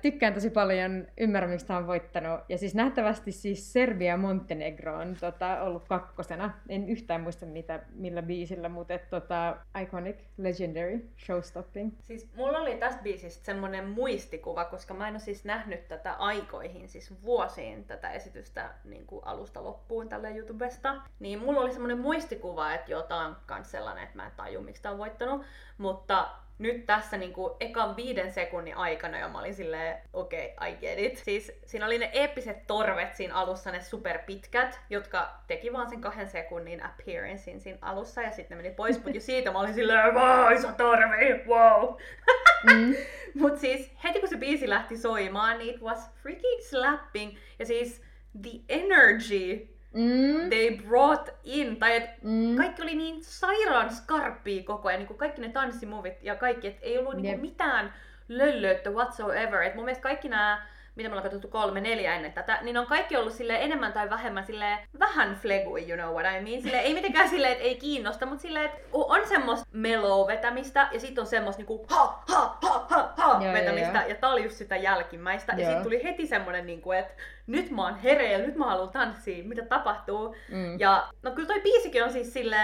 Tykkään tosi paljon, ymmärrän miksi tämä on voittanut. Ja siis nähtävästi siis Serbia Montenegro on tota, ollut kakkosena. En yhtään muista mitä, millä biisillä, mutta et, tota, iconic, legendary, showstopping. Siis mulla oli tästä biisistä semmoinen muistikuva, koska mä en ole siis nähnyt tätä aikoihin, siis vuosiin tätä esitystä niin kuin alusta loppuun tällä YouTubesta. Niin mulla oli semmoinen muistikuva, kuva, että joo, tää on kans sellainen, että mä en taju, miksi tää on voittanut. Mutta nyt tässä niinku ekan viiden sekunnin aikana ja mä olin silleen, okei, okay, I get it. Siis siinä oli ne eeppiset torvet siinä alussa, ne superpitkät, jotka teki vaan sen kahden sekunnin appearancein siinä alussa ja sitten ne meni pois, mutta siitä mä olin silleen, wow, iso torvi, wow. Mm. Mut siis heti kun se biisi lähti soimaan, niin it was freaking slapping. Ja siis the energy Mm. they brought in, tai et Mm. kaikki oli niin sairaan skarppia koko ajan, niin kaikki ne tanssimuvit ja kaikki, että ei ollut Jep. niinku mitään löllöyttä whatsoever. Et mun mielestä kaikki nämä, mitä me ollaan katsottu kolme, neljä ennen tätä, niin on kaikki ollut sille enemmän tai vähemmän sille vähän flegui, you know what I mean. Sille ei mitenkään silleen, että ei kiinnosta, mutta silleen, että on semmoista mellow vetämistä ja sitten on semmoista niinku ha ha ha ha ha Joo, vetämistä joo, ja tää oli just sitä jälkimmäistä. Ja Joo. sitten tuli heti semmonen niinku, että nyt mä oon hereillä, nyt mä haluan tanssia, mitä tapahtuu. Mm. Ja no kyllä toi biisikin on siis sille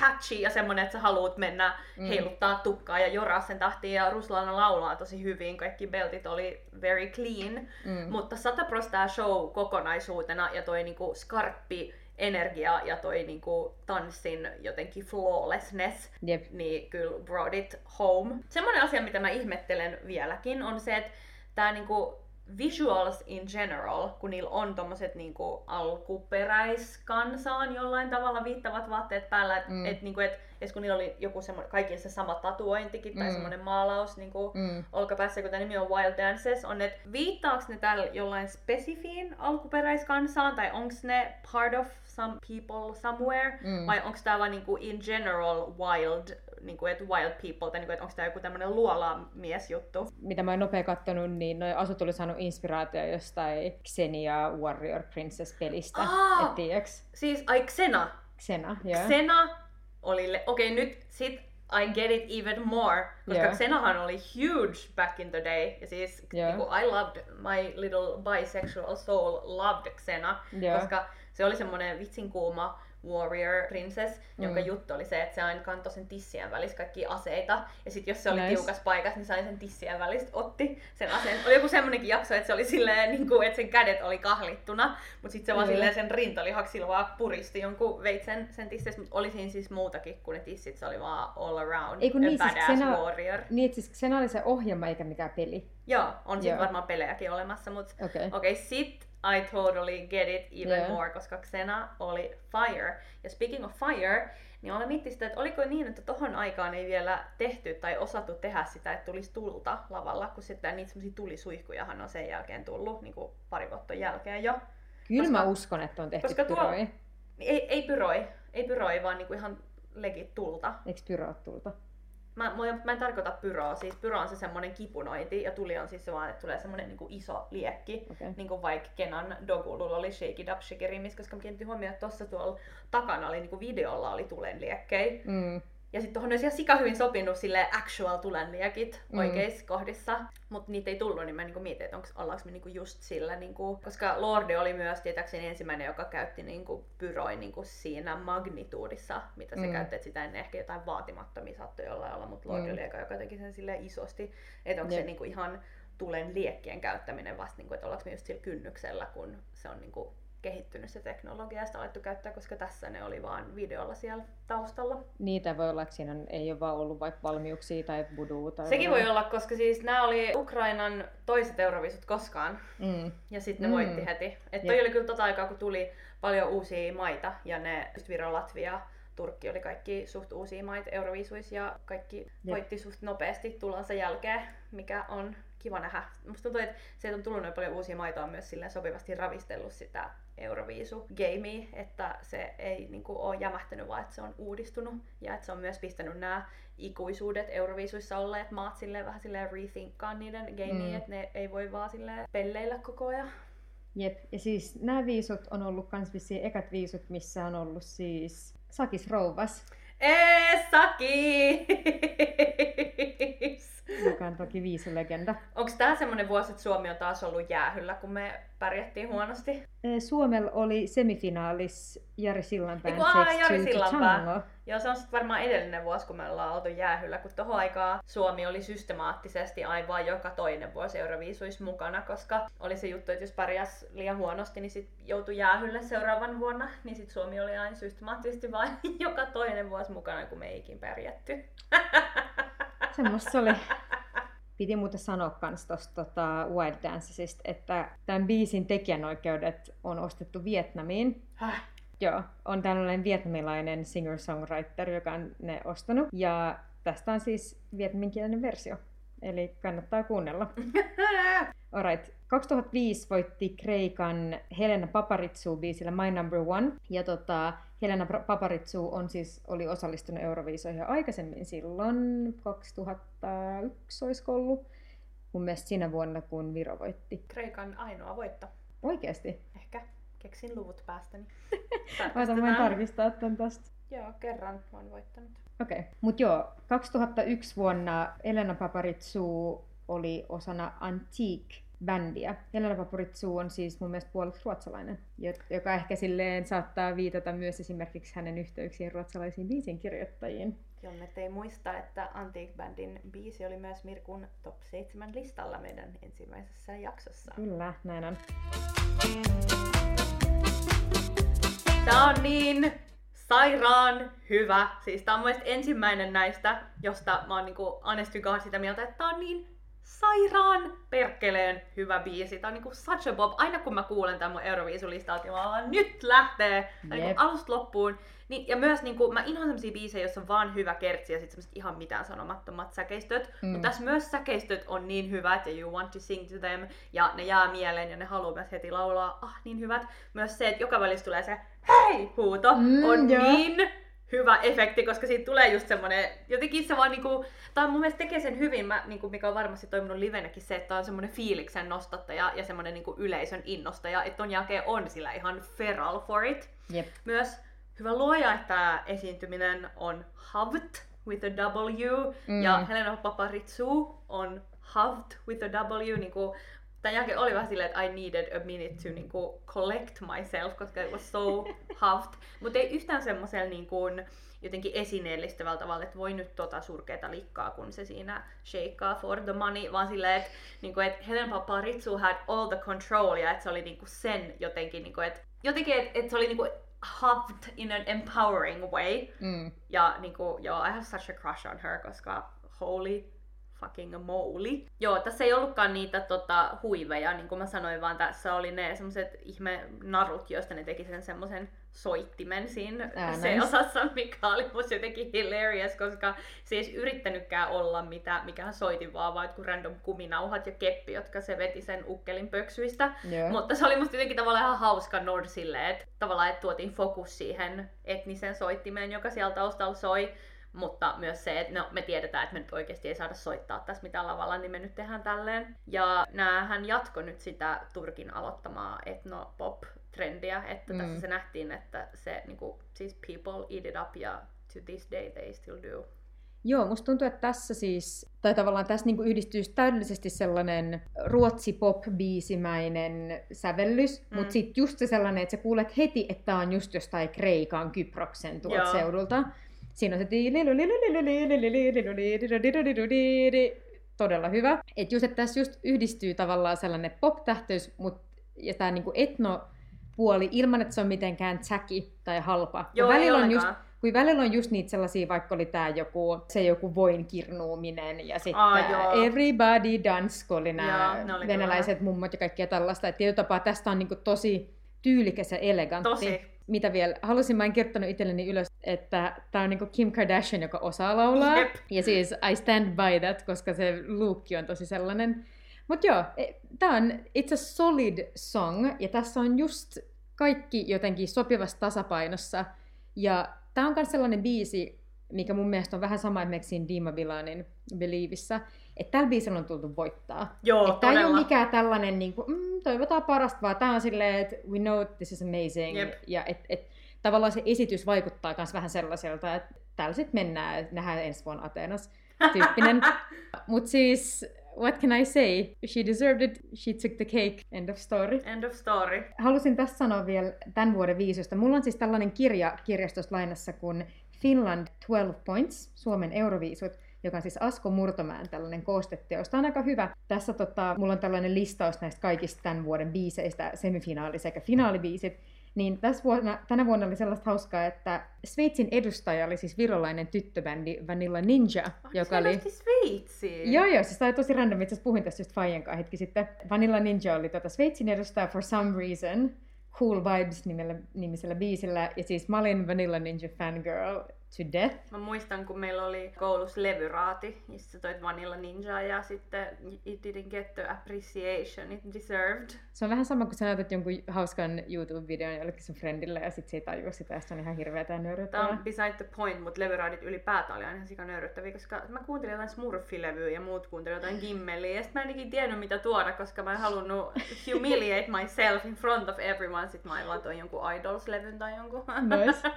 catchy ja semmonen, että sä haluut mennä Mm. heiluttaa tukkaa ja joraa sen tahtiin ja Ruslana laulaa tosi hyvin, kaikki beltit oli very clean, Mm. mutta 100 pros tää show kokonaisuutena ja toi niinku skarppi energia ja toi niinku tanssin jotenkin flawlessness, Jep. niin kyllä brought it home. Semmoinen asia, mitä mä ihmettelen vieläkin, on se, että tää niinku visuals in general, kun niillä on tommoset niinku alkuperäiskansaan jollain tavalla viittavat vaatteet päällä, että Mm. et, niinku, et, et kun niillä oli joku semmoinen, kaikilla se sama tatuointikin tai Mm. semmoinen maalaus niinku, Mm. olkapäässä, kun tämä nimi on Wild Dances, on, että viittaako ne täällä jollain spesifiin alkuperäiskansaan, tai onko ne part of some people somewhere, Mm. vai onko tämä vaan niinku in general wild, niinku, että wild people, tai niinku, että onko tämä joku tämmöinen luolamiesjuttu? Mitä mä oon nopea kattonut, niin noi asut oli saanut inspiraatio jostain Xenia Warrior Princess-pelistä. Aa! Et tiiäks? Siis, ai Xena. Xena, joo. Xena oli, le- okei okay, nyt sit I get it even more, koska Joo. Xenahan oli huge back in the day, ja siis Joo. niinku, I loved, my little bisexual soul loved Xena, Joo. koska se oli semmonen vitsin kuuma warrior princess, jonka Mm. juttu oli se, että se aina kantoi sen tissien välissä kaikki aseita. Ja sitten jos se oli Nice. tiukas paikassa, niin sai sen tissien välistä otti sen aseen. Oli joku semmonenkin jakso, että se oli silleen, niin kuin, että sen kädet oli kahlittuna, mutta sitten se vaan Joo. silleen sen rintalihaksilla vaan puristi jonkun veitsen sen tississä, mutta oli siinä siis muutakin kuin ne tissit, se oli vaan all around Ei kun niin, siis badass Xena- warrior. Niin, siis Xena oli se ohjelma eikä mikään peli. Joo, on sitten Joo. varmaan pelejäkin olemassa, mutta Okei. Okei, okay, sit I totally get it even Yeah. more, koska Xena oli fire. Ja speaking of fire, niin olen miettinyt sitä, että oliko niin, että tohon aikaan ei vielä tehty tai osattu tehdä sitä, että tulisi tulta lavalla, kun sitten niitä semmoisia tulisuihkujahan on sen jälkeen tullut, niin kuin pari vuotta jälkeen jo. Kyllä Koska- mä uskon, että on tehty koska tuo- pyroi. Niin Ei, ei pyroi, ei pyroi, vaan niinku ihan legit tulta. Eikö pyroot tulta? Mä, mä, mä en tarkoita pyroa, siis pyro on se semmonen kipunointi ja tuli on siis se vaan, että tulee semmonen niinku iso liekki. Okei. Niin kuin vaikka Kenan Dogululla oli Shake It Up Shikerimis, koska mä kiinnitin huomioon, että tuossa tuolla takana oli niinku videolla oli tulenliekkejä. Mm. Ja sitten tuohon olisi ihan sika hyvin sopinut sille actual tulenliekit Mm. oikeissa kohdissa. Mutta niitä ei tullut, niin mä niinku mietin, että ollaanko me niinku just sillä, niinku, koska Lorde oli myös tietääkseni ensimmäinen, joka käytti niinku pyroin niinku siinä magnituudissa, mitä se Mm. käytti, että sitä ennen ehkä jotain vaatimattomia saattoi jollain olla, mutta Lorde Mm. oli eka, joka teki sen sille isosti, että onko Jep. se niinku ihan tulen liekkien käyttäminen vasta, niinku, että ollaanko me just sillä kynnyksellä, kun se on niinku kehittynyt se teknologia ja sitä alettu käyttää, koska tässä ne oli vaan videolla siellä taustalla. Niitä voi olla, että siinä ei ole vaan ollut vaikka valmiuksia tai voodoo tai... Sekin voi olla, koska siis nämä oli Ukrainan toiset eurovisut koskaan, Mm. ja sitten ne Mm. voitti heti. Et toi Jep. oli kyllä tota aikaa, kun tuli paljon uusia maita, ja ne just Viro, Latvia, Turkki oli kaikki suht uusia maita Euroviisuissa, ja kaikki voitti suht nopeasti tulonsa jälkeen, mikä on kiva nähdä. Musta tuntuu, että se, että on tullut noin paljon uusia maita, on myös silleen sopivasti ravistellut sitä Euroviisu gamea, että se ei niinku ole jämähtänyt, vaan että se on uudistunut ja että se on myös pistänyt nämä ikuisuudet Euroviisuissa olleet maat silleen vähän silleen rethinkkaan niiden gamea, Mm. että ne ei voi vaan silleen pelleillä koko ajan. Jep, ja siis nämä viisut on ollut kans vissiin ekat viisut, missä on ollut siis Sakis Rouvas, Esakis! Joka on toki viisulegenda. Onko tää semmonen vuosi, että Suomi on taas ollut jäähyllä, kun me pärjättiin huonosti? Suomella oli semifinaalis Jari Sillanpään Eiku, aa, Jari Sillanpää. Joo, se on sitten varmaan edellinen vuosi, kun me ollaan oltu jäähyllä, kun tohon aikaa Suomi oli systemaattisesti aivan joka toinen vuosi Euroviisuissa mukana, koska oli se juttu, että jos pärjäs liian huonosti, niin sit joutui jäähylle seuraavan vuonna, niin sit Suomi oli aina systemaattisesti vain joka toinen vuosi mukana, kun me ei ikin pärjätty. Semmosta se oli. Piti muuten sanoa kans tosta tota Wild Dancesista, että tämän biisin tekijänoikeudet on ostettu Vietnamiin. Häh? Joo, on tällainen vietnamilainen singer-songwriter, joka on ne ostanut. Ja tästä on siis vietnaminkielinen versio. Eli kannattaa kuunnella. Alright. 2005 voitti Kreikan Helena Paparizou biisillä My Number One. Ja tota, Helena Paparizou on siis, oli osallistunut Euroviisoihin aikaisemmin silloin 2001 olisiko ollut. Mun mielestä siinä vuonna, kun Viro voitti. Kreikan ainoa voitto. Oikeesti? Ehkä. Keksin luvut päästäni. Mä voin tarkistaa tämän tästä. Joo, kerran olen voittanut. Okei. Okay. Mut joo, 2001 vuonna Elena Paparizou oli osana Antique-bändiä. Elena Paparizou on siis mun mielestä puolet ruotsalainen, joka ehkä silleen saattaa viitata myös esimerkiksi hänen yhteyksiin ruotsalaisiin biisinkirjoittajiin. Jonne ei muista, että Antique-bändin biisi oli myös Mirkun top 7 listalla meidän ensimmäisessä jaksossa. Kyllä, näin on. Tää on niin sairaan hyvä. Siis tää on mun ensimmäinen näistä, josta mä oon niinku honest sitä mieltä, että tää on niin sairaan perkeleen hyvä biisi. Tää on niinku such a bob. Aina kun mä kuulen tämän mun Euroviisulistalta, niin mä vaan nyt lähtee niinku alusta loppuun. Niin, ja myös niinku, mä inhoan semmosia biisejä, joissa on vaan hyvä kertsi ja sit semmoset ihan mitään sanomattomat säkeistöt. Mm. Mutta tässä myös säkeistöt on niin hyvät ja you want to sing to them. Ja ne jää mieleen ja ne haluaa myös heti laulaa. Ah, niin hyvät. Myös se, että joka välissä tulee se hei huuto mm, on joo. niin hyvä efekti, koska siitä tulee just semmonen, jotenkin se vaan niinku, tai mun mielestä tekee sen hyvin, mä, niinku, mikä on varmasti toiminut livenäkin se, että on semmonen fiiliksen nostattaja ja semmonen niinku yleisön innostaja, että ton jälkeen on sillä ihan feral for it. Yep. Myös hyvä luoja, että tämä esiintyminen on Havt with a W, mm. ja Helena Paparizou on Havt with a W, niinku tämän jälkeen oli vähän silleen, että I needed a minute to niinku collect myself, koska it was so huffed. Mutta ei yhtään semmoisella niinku, jotenkin esineellistävällä tavalla, että voi nyt tota surkeita likkaa, kun se siinä shakeaa for the money, vaan silleen, että niinku, et Helen Paparizou had all the control, ja että se oli niinku sen jotenkin, niinku, että jotenkin, että et se oli niinku huffed in an empowering way. Mm. Ja niinku, joo, I have such a crush on her, koska holy fucking moly. Joo, tässä ei ollutkaan niitä tota, huiveja, niin kuin mä sanoin, vaan tässä oli ne semmoset ihme narut, joista ne teki sen semmoisen soittimen siinä Ää, se nice. osassa, mikä oli musta jotenkin hilarious, koska se ei yrittänytkään olla mitä, mikä soitin vaan, vaan kuin random kuminauhat ja keppi, jotka se veti sen ukkelin pöksyistä. Yeah. Mutta se oli musta jotenkin tavallaan ihan hauska nord silleen, että tavallaan että tuotiin fokus siihen etnisen soittimeen, joka siellä taustalla soi. Mutta myös se, että no, me tiedetään, että me nyt oikeasti ei saada soittaa tässä mitään lavalla, niin me nyt tehdään tälleen. Ja näähän jatko nyt sitä Turkin aloittamaa etno-pop-trendiä, että mm. tässä se nähtiin, että se niinku, siis people eat it up ja to this day they still do. Joo, musta tuntuu, että tässä siis, tai tavallaan tässä niinku yhdistyy täydellisesti sellainen ruotsi-pop-biisimäinen sävellys, mm. mutta sitten just se sellainen, että sä kuulet heti, että tämä on just jostain Kreikan, Kyproksen tuolta seudulta. Siinä on se todella hyvä. Et just, että tässä just yhdistyy tavallaan sellainen pop-tähtöys, mut, ja tämä niinku etno-puoli ilman, että se on mitenkään tsäki tai halpa. Joo, ja välillä on just, kun välillä on just niitä sellaisia, vaikka oli tää joku, se joku voin kirnuuminen ja sitten Aa, Everybody Dance, kun oli nämä venäläiset kyllä. mummot ja kaikkea tällaista. Et tietyllä tapaa tästä on niinku tosi tyylikäs ja elegantti. Tosi mitä vielä, halusin, mä en kirjoittanut itselleni ylös, että tämä on niinku Kim Kardashian, joka osaa laulaa. Yep. Ja siis I stand by that, koska se luukki on tosi sellainen. Mutta joo, e, tämä on it's a solid song, ja tässä on just kaikki jotenkin sopivassa tasapainossa. Ja tämä on myös sellainen biisi, mikä mun mielestä on vähän sama esimerkiksi Dima Bilanin Believissä, että tällä biisillä on tultu voittaa. Joo, Tämä ei ole mikään tällainen, niin kuin, mm, toivotaan parasta, vaan tämä on silleen, että we know this is amazing. Yep. Ja et, et, tavallaan se esitys vaikuttaa myös vähän sellaiselta, että täällä sitten mennään, nähdään ensi vuonna Ateenas tyyppinen. Mutta siis, what can I say? She deserved it, she took the cake, end of story. End of story. Halusin tässä sanoa vielä tämän vuoden viisosta. Mulla on siis tällainen kirja kirjastosta lainassa kuin Finland 12 Points, Suomen Euroviisut joka on siis Asko Murtomäen tällainen koosteteos. Tämä on aika hyvä. Tässä tota, mulla on tällainen listaus näistä kaikista tämän vuoden biiseistä, semifinaali- sekä finaalibiisit. Niin tässä vuonna, tänä vuonna oli sellaista hauskaa, että Sveitsin edustaja oli siis virolainen tyttöbändi Vanilla Ninja, oh, joka oli... Sveitsiin? Joo, joo, siis tämä oli tosi random. Itse puhuin tästä just Fajen kanssa hetki sitten. Vanilla Ninja oli tota Sveitsin edustaja for some reason. Cool Vibes nimellä, nimisellä biisillä. Ja siis mä olin Vanilla Ninja fangirl to death. Mä muistan, kun meillä oli koulussa levyraati, missä toit Vanilla Ninja ja sitten it didn't get the appreciation it deserved. Se on vähän sama, kun sä näytät jonkun hauskan YouTube-videon jollekin sun friendille ja sit se ei tajua sitä ja se on ihan hirveetä ja Tämä nöyryttävää. on beside the point, mutta levyraadit ylipäätään oli aina ihan sika nöyryttäviä, koska mä kuuntelin jotain Smurfilevyä ja muut kuuntelivat jotain Gimmeliä. Ja sit mä en tiennyt mitä tuoda, koska mä en halunnut humiliate myself in front of everyone. Sit mä vaan toin jonkun Idols-levyn tai jonkun. Nice.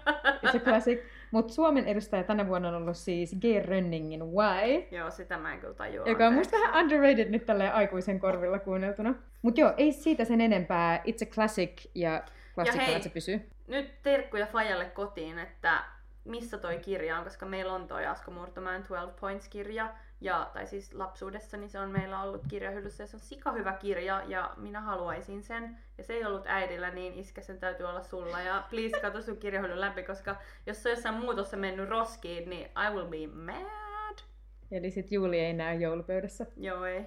It's a classic. Mutta Suomen edustaja tänä vuonna on ollut siis G. Rönningin Why, Joo, sitä mä en kyllä tajua. joka on musta vähän underrated nyt tälleen aikuisen korvilla kuunneltuna. Mut joo, ei siitä sen enempää. It's a classic ja klassikko, se pysyy. Nyt terkkuja Fajalle kotiin, että missä toi kirja on, koska meillä on toi Asko Murtomäen 12 Points-kirja, ja, tai siis lapsuudessa, niin se on meillä ollut kirjahyllyssä, ja se on sika hyvä kirja, ja minä haluaisin sen, ja se ei ollut äidillä, niin iskä sen täytyy olla sulla, ja please katso sun kirjahyllyn läpi, koska jos se on jossain muutossa mennyt roskiin, niin I will be mad. Eli sit Juuli ei näy joulupöydässä. Joo ei.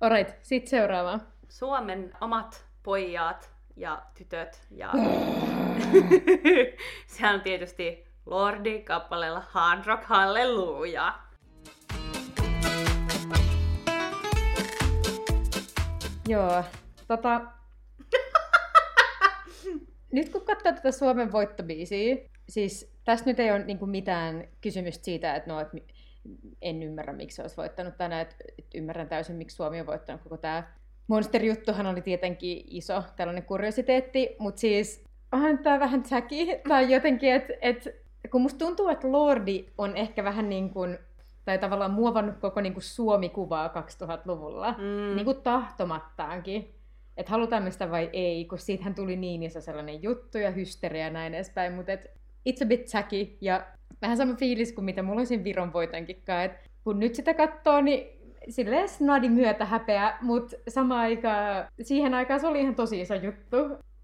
Alright, sit seuraava. Suomen omat pojat ja tytöt ja se on tietysti Lordi kappaleella Hard Rock Halleluja. Joo, tota... nyt kun katsoo tätä Suomen voittobiisiä, siis tässä nyt ei ole niinku mitään kysymystä siitä, että no, et en ymmärrä, miksi se olisi voittanut tänään, että et ymmärrän täysin, miksi Suomi on voittanut koko tämä Monster-juttuhan oli tietenkin iso tällainen kuriositeetti, mutta siis onhan tämä vähän tacky, tai jotenkin, että et, kun musta tuntuu, että Lordi on ehkä vähän niin kuin, tai tavallaan muovannut koko niin kuin Suomi-kuvaa 2000-luvulla, Mm. niin kuin tahtomattaankin. Että halutaanko sitä vai ei, kun siitähän tuli niin iso sellainen juttu ja hysteria ja näin edespäin, mutta et, it's a bit tacky ja vähän sama fiilis kuin mitä mulla siinä Viron voitankinkaan, että kun nyt sitä katsoo, niin silleen snadi myötä häpeä, mutta samaan aikaan, siihen aikaan se oli ihan tosi iso juttu.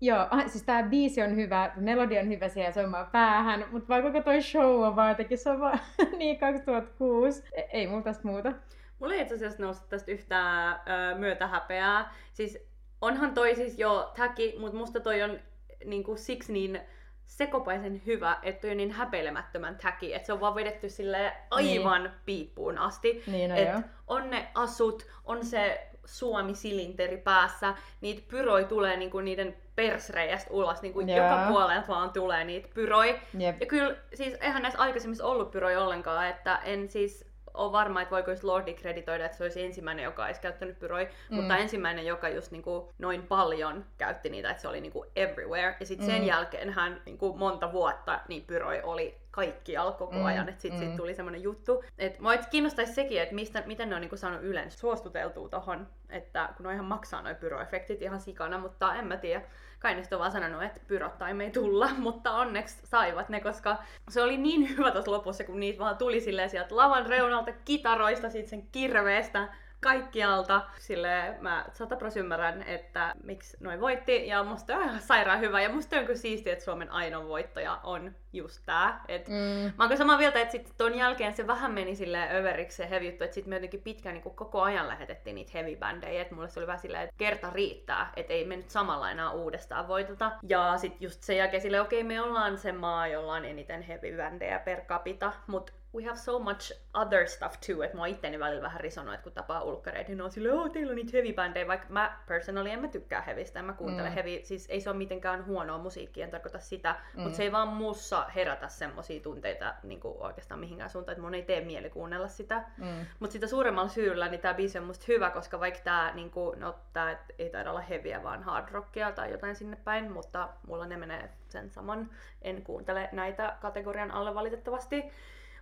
Joo, ah, siis tää biisi on hyvä, melodi on hyvä siellä soimaan päähän, mutta vaan koko toi show on vaan jotenkin, se on vaan niin 2006. E- Ei mulla tästä muuta. Mulla ei itse asiassa noussut tästä yhtään ö, myötähäpeää. Siis onhan toi siis jo täki, mutta musta toi on niinku siksi niin sekopaisen hyvä, että toi on niin häpeilemättömän täki, että se on vaan vedetty sille aivan niin. piippuun asti. Niin, no Et joo. on ne asut, on se Suomi-silinteri päässä, niitä pyroi tulee niinku niiden persreiästä ulos, niinku Joo. joka puolelta vaan tulee niitä pyroi. Jep. Ja kyllä, siis eihän näissä aikaisemmissa ollut pyroi ollenkaan, että en siis ole varma, että voiko just Lordi kreditoida, että se olisi ensimmäinen, joka olisi käyttänyt pyroi, mm. mutta ensimmäinen, joka just niinku noin paljon käytti niitä, että se oli niinku everywhere. Ja sitten sen Mm. jälkeen hän niinku monta vuotta, niin pyroi oli kaikkialla koko Mm, ajan, että sitten mm. sit tuli semmoinen juttu. Että mua kiinnostaisi sekin, että mistä, miten ne on niinku saanut Ylen suostuteltua tohon, että kun ne ihan maksaa noin pyroefektit ihan sikana, mutta en mä tiedä. Kai ne sit on vaan sanonut, että pyrot tai me ei tulla, mutta onneksi saivat ne, koska se oli niin hyvä tuossa lopussa, kun niitä vaan tuli silleen sieltä lavan reunalta, kitaroista, sit sen kirveestä, kaikkialta. Sille mä satapros ymmärrän, että miksi noin voitti, ja musta on ihan sairaan hyvä, ja musta on kyllä siistiä, että Suomen ainoa voittaja on just tää. Et Mm. Mä oon samaa mieltä, että sitten ton jälkeen se vähän meni silleen överiksi se heavy juttu, että sitten me jotenkin pitkään niin koko ajan lähetettiin niitä heavy bändejä, että mulle se oli vähän silleen, että kerta riittää, että ei me nyt samalla enää uudestaan voiteta. Ja sitten just sen jälkeen silleen, okei me ollaan se maa, jolla on eniten heavy bändejä per capita, mutta we have so much other stuff too, että mua itteni välillä vähän risonut, että kun tapaa ulkkareita, niin ne on silleen, oh, teillä on niitä heavy bändejä, vaikka mä personally en mä tykkää heavistä, en mä kuuntele Mm. heavy, siis ei se ole mitenkään huonoa musiikkia, en tarkoita sitä, mm. Mutta se ei vaan muussa herätä semmosia tunteita niin kuin oikeastaan mihinkään suuntaan, että mun ei tee mieli kuunnella sitä. Mm. Mutta sitä suuremmalla syyllä niin tämä biisi on musta hyvä, koska vaikka tämä niinku, no, tää ei taida olla heviä, vaan hard rockia tai jotain sinne päin, mutta mulla ne menee sen saman. En kuuntele näitä kategorian alle valitettavasti.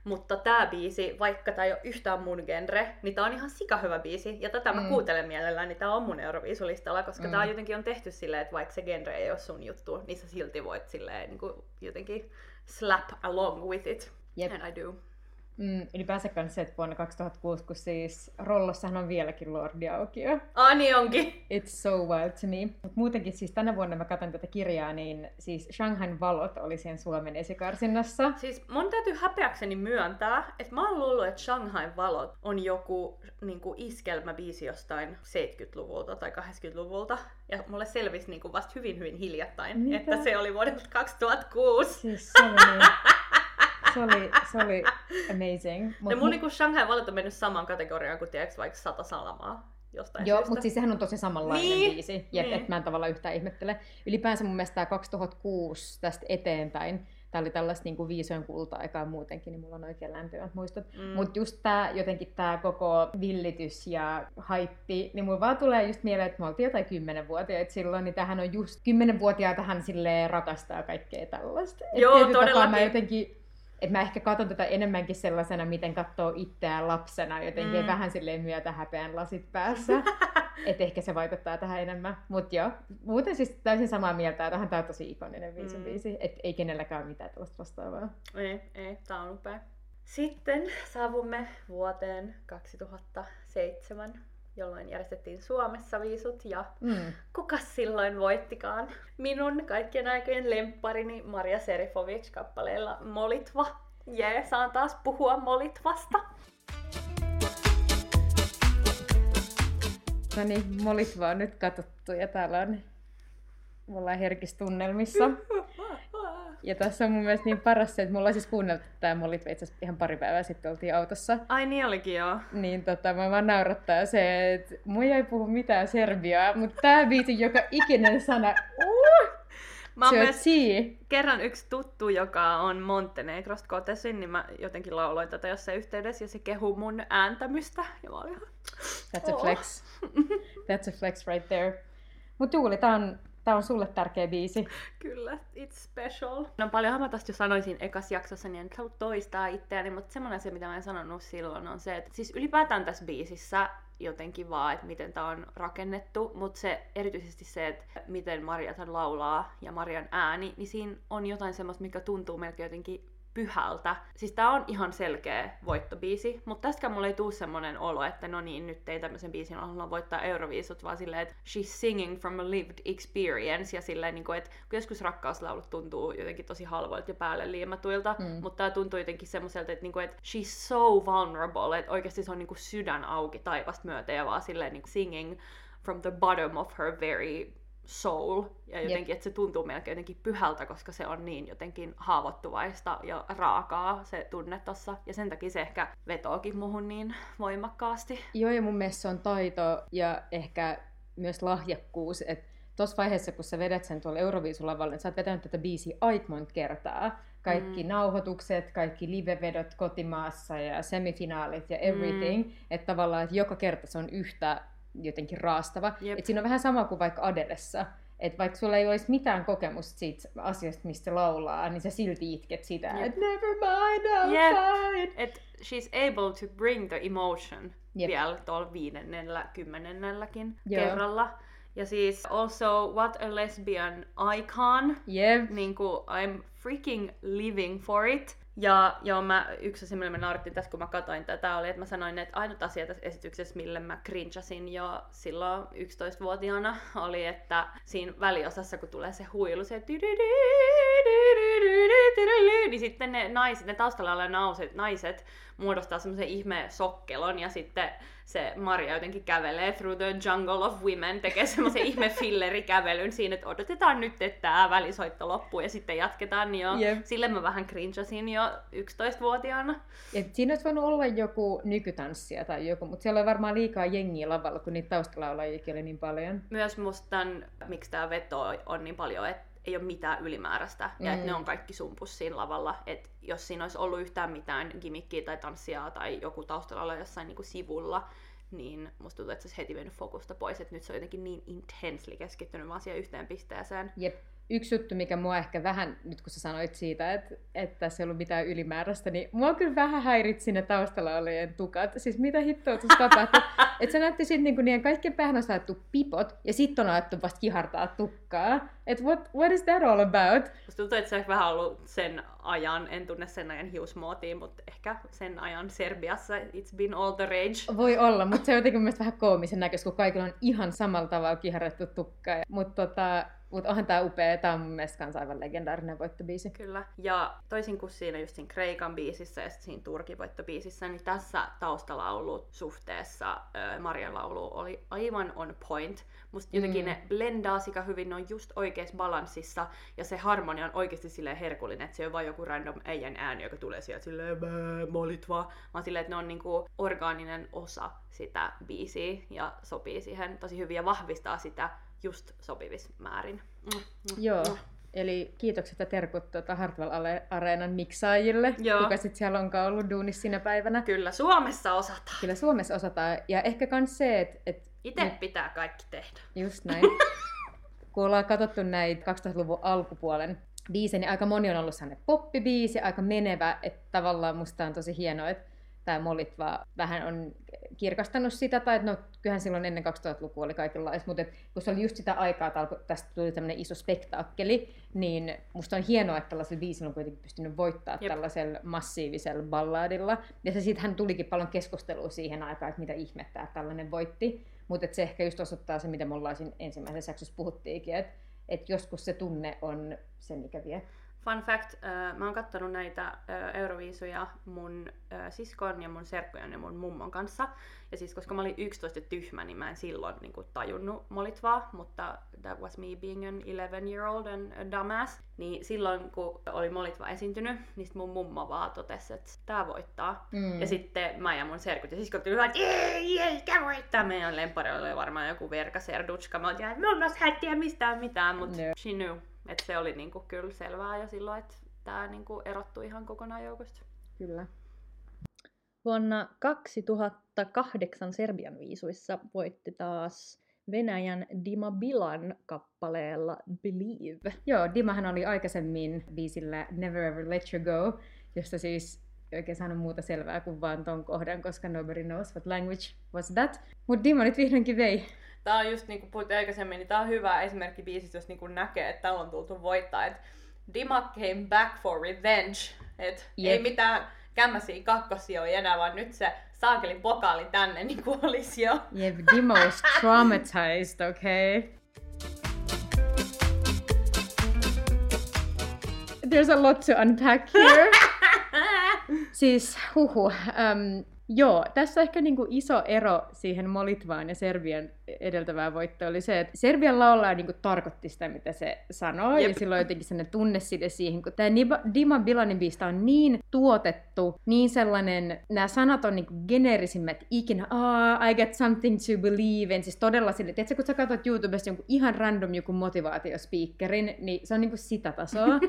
Mutta tämä biisi, vaikka tämä ei ole yhtään mun genre, niin tämä on ihan sika hyvä biisi. Ja tätä mä Mm. kuuntelen mielellään, niin tämä on mun Euroviisulistalla, koska Mm. tämä jotenkin on tehty silleen, että vaikka se genre ei ole sun juttu, niin sä silti voit silleen niin kuin jotenkin slap along with it. Jep. And I do. Mm, ylipäänsä kans se, että vuonna 2006, kun siis Rollossahan on vieläkin Lordi aukio. Ah, niin onkin. It's so wild to me. Mut muutenkin siis tänä vuonna mä katson tätä kirjaa, niin siis Shanghain valot oli sen Suomen esikarsinnassa. Siis mun täytyy häpeäkseni myöntää, että mä oon luullut, että Shanghain valot on joku niinku iskelmäbiisi jostain 70-luvulta tai 80-luvulta. Ja mulle selvisi niinku vasta hyvin hyvin hiljattain, Mitä? että se oli vuodelta 2006. Siis se oli niin... Se oli, se oli amazing. Mut ja mun niinku Shanghai valit on mennyt samaan kategoriaan kuin tiedätkö, vaikka sata salamaa jostain Joo, mutta siis sehän on tosi samanlainen Niin, biisi. Jep, niin. et mä en tavallaan yhtään ihmettele. Ylipäänsä mun mielestä tää 2006 tästä eteenpäin, tää oli tällaista niinku viisojen kulta-aikaa muutenkin, niin mulla on oikein lämpimät muistot. Mm. Mutta just tää jotenkin tää koko villitys ja haippi, niin mulla vaan tulee just mieleen, että me oltiin jotain kymmenenvuotiaita silloin, niin tähän on just kymmenenvuotiaatahan silleen rakastaa kaikkea tällaista. Et Joo, tapaa todellakin. Mä jotenkin että mä ehkä katson tätä enemmänkin sellaisena, miten katsoo itseään lapsena, jotenkin Mm. vähän silleen myötä häpeän lasit päässä. että ehkä se vaikuttaa tähän enemmän. Mutta joo, muuten siis täysin samaa mieltä, että tämä on tosi ikoninen viisi Mm. biisi. Että ei kenelläkään mitään tällaista vastaavaa. Ei, ei, tää on upea. Sitten saavumme vuoteen 2007, jolloin järjestettiin Suomessa viisut ja Mm. kukas silloin voittikaan? Minun kaikkien aikojen lempparini Maria Serifovic kappaleella Molitva. Jee, saan taas puhua Molitvasta. No niin, Molitva on nyt katsottu ja täällä on, me ollaan herkissä tunnelmissa. Ja tässä on mun mielestä niin paras se, että me ollaan siis kuunneltu tää Molitva itse ihan pari päivää sitten oltiin autossa. Ai niin olikin joo. Niin tota, mä vaan naurattaa se, että mun ei puhu mitään serbiaa, mutta tää biisi joka ikinen sana, uh, Mä oon on myös kerran yksi tuttu, joka on Montenegrosta kotoisin, niin mä jotenkin lauloin tätä jossain yhteydessä ja se kehu mun ääntämystä. Ja mä olin. That's a Oh. flex. That's a flex right there. Mut Juuli, tää on, tää on sulle tärkeä biisi. Kyllä, it's special. No paljonhan mä tästä jo sanoisin ekas jaksossa, niin en halua toistaa itseäni, mutta semmoinen asia, mitä mä en sanonut silloin, on se, että siis ylipäätään tässä biisissä jotenkin vaan, että miten tää on rakennettu, mutta se erityisesti se, että miten Marjatan laulaa ja Marian ääni, niin siinä on jotain semmoista, mikä tuntuu melkein jotenkin pyhältä. Siis tää on ihan selkeä voittobiisi, mutta tästäkään mulle ei tuu semmonen olo, että no niin, nyt ei tämmöisen biisin halunnut voittaa Euroviisut, vaan silleen, että she's singing from a lived experience, ja silleen, niin kuin, että kun joskus rakkauslaulut tuntuu jotenkin tosi halvoilta ja päälle liimatuilta. Mm. mutta tää tuntuu jotenkin semmoiselta, että, niin kuin, että she's so vulnerable, että oikeasti se on niin kuin sydän auki taivasta myöten, ja vaan silleen niin kuin singing from the bottom of her very soul. Ja jotenkin, että se tuntuu melkein jotenkin pyhältä, koska se on niin jotenkin haavoittuvaista ja raakaa se tunne tossa. Ja sen takia se ehkä vetookin muhun niin voimakkaasti. Joo, ja mun mielestä se on taito ja ehkä myös lahjakkuus, että tuossa vaiheessa, kun sä vedät sen tuolla Euroviisulavalle, niin sä oot vetänyt tätä biisiä aika monta kertaa. Kaikki Mm. mm. nauhoitukset, kaikki livevedot kotimaassa ja semifinaalit ja everything. Mm. Että tavallaan että joka kerta se on yhtä jotenkin raastava. Jep. Et siinä on vähän sama kuin vaikka Adelessa. Että vaikka sulla ei olisi mitään kokemusta siitä asiasta, mistä laulaa, niin sä silti itket sitä, että never mind, I'll Jep. find. Et she's able to bring the emotion Jep. vielä tuolla viidennellä, kymmenennelläkin Joo. kerralla. Ja siis also what a lesbian icon. Jep. niin kuin I'm freaking living for it. Ja joo, mä, yksi asia, millä mä naurittiin tässä, kun mä katsoin tätä, oli, että mä sanoin, että ainut asia tässä esityksessä, millä mä cringeasin jo silloin 11-vuotiaana, oli, että siinä väliosassa, kun tulee se huilu, se niin sitten ne naiset, ne taustalla olevat naiset muodostaa semmoisen ihme sokkelon ja sitten se Maria jotenkin kävelee through the jungle of women, tekee semmoisen ihme fillerikävelyn siinä, että odotetaan nyt, että tämä välisoitto loppuu ja sitten jatketaan, niin jo Jep. sille mä vähän cringeasin jo 11-vuotiaana. Et siinä olisi voinut olla joku nykytanssia tai joku, mutta siellä oli varmaan liikaa jengiä lavalla, kun niitä taustalaulajiakin oli niin paljon. Myös musta tämän, miksi tämä veto on niin paljon, että ei ole mitään ylimääräistä ja että Mm. ne on kaikki sumpus siinä lavalla. Että jos siinä olisi ollut yhtään mitään gimmickiä tai tanssia tai joku taustalla olla jossain niinku sivulla, niin musta tuntuu, että se olisi heti vienyt fokusta pois, että nyt se on jotenkin niin intensely keskittynyt vaan siihen yhteen pisteeseen. Jep. Yksi juttu, mikä mua ehkä vähän, nyt kun sä sanoit siitä, että, että tässä ei ollut mitään ylimääräistä, niin mua kyllä vähän häiritsi ne taustalla olevien tukat. Siis mitä hittoa tuossa tapahtui? että se näytti sitten niinku niiden kaikkien päähän on saatu pipot, ja sitten on alettu vasta kihartaa tukkaa. Että what, what is that all about? Musta tuntuu, että se on vähän ollut sen ajan, en tunne sen ajan hiusmuotia, mutta ehkä sen ajan Serbiassa it's been all the rage. Voi olla, mutta se on jotenkin mun mielestä vähän koomisen näköistä, kun kaikilla on ihan samalla tavalla kiharrettu tukka. Mutta tota, Mutta onhan tää upea, tää on mun mielestä kans aivan legendaarinen voittobiisi. Kyllä. Ja toisin kuin siinä just siinä Kreikan biisissä ja siinä Turkin voittobiisissä, niin tässä taustalaulu suhteessa Marian laulu oli aivan on point. Musta jotenkin Mm. ne blendaa sika hyvin, ne on just oikeassa balanssissa ja se harmonia on oikeasti silleen herkullinen, että se ei ole vaan joku random äijän ääni, joka tulee sieltä silleen "Bää, molit vaan, vaan silleen, että ne on niinku orgaaninen osa sitä biisiä ja sopii siihen tosi hyvin ja vahvistaa sitä just sopivissa määrin. Mm, mm, Joo. mm. Eli kiitokset ja terkut tuota Hartwell Areenan miksaajille, Joo. kuka sitten siellä onkaan ollut duunissa sinä päivänä. Kyllä Suomessa osataan. Kyllä Suomessa osataan. Ja ehkä myös se, että et, Itse pitää kaikki tehdä. just näin. Kun ollaan katsottu näitä 2000-luvun alkupuolen biisejä, niin aika moni on ollut sellainen poppibiisi, aika menevä, että tavallaan musta on tosi hienoa, että tämä Molitva vähän on kirkastanut sitä, tai että no kyllähän silloin ennen 2000-lukua oli kaikenlaista, mutta et, kun se oli just sitä aikaa, että tästä tuli tämmöinen iso spektaakkeli, niin musta on hienoa, että tällaisella biisillä on kuitenkin pystynyt voittaa Jep. Tällaisella massiivisella balladilla. Ja se siitähän tulikin paljon keskustelua siihen aikaan, että mitä ihmettä, että tällainen voitti. Mutta se ehkä just osoittaa se, mitä me ollaan siinä ensimmäisessä jaksossa puhuttiinkin, että et joskus se tunne on se, mikä vie. Fun fact, äh, mä oon kattonut näitä äh, Euroviisuja mun äh, siskon ja mun serkkujen ja mun mummon kanssa. Ja siis koska mä olin 11 ja tyhmä, niin mä en silloin niin kuin, tajunnut Molitvaa, mutta that was me being an 11 year old and a dumbass. Niin silloin kun oli Molitva esiintynyt, niin sit mun mummo vaan totesi, että tää voittaa. Mm. Ja sitten mä ja mun serkut ja siskot tuli että ei, ei, tää voittaa. Meidän lempari oli varmaan joku verka serdutska. Mä olin, että no sä et tiedä mistään mitään, mutta Joo. she knew. Että se oli niinku kyllä selvää jo silloin, että tää niinku erottui ihan kokonaan joukosta. Kyllä. Vuonna 2008 Serbian viisuissa voitti taas Venäjän Dima Bilan kappaleella Believe. Joo, Dimahan oli aikaisemmin biisillä Never Ever Let You Go, josta siis ei oikein saanut muuta selvää kuin vaan ton kohdan, koska nobody knows what language was that. Mutta Dima nyt vihdoinkin vei. Tää on just niinku puhuttiin aikaisemmin, niin tää on hyvä esimerkki biisistä, jos niinku näkee, että täällä on tultu voittaa. Et Dima came back for revenge. Et Jep. ei mitään kämmäsiä kakkosia enää, vaan nyt se saakelin pokaali tänne niin kuin olisi jo. Jep, Dima was traumatized, okay? There's a lot to unpack here. Siis, huhu. Um, joo, tässä ehkä niinku iso ero siihen Molitvaan ja Serbian edeltävään voittoon oli se, että Serbian laulaja niinku tarkoitti sitä, mitä se sanoo, Jep. ja silloin jotenkin sellainen tunneside siihen, kun tämä Dima Bilanin biista on niin tuotettu, niin sellainen, nämä sanat on niinku geneerisimmät ikinä, ah, I get something to believe in, siis todella sille, tiedätkö, kun sä katsot YouTubesta jonkun ihan random joku motivaatiospeakerin, niin se on niinku sitä tasoa.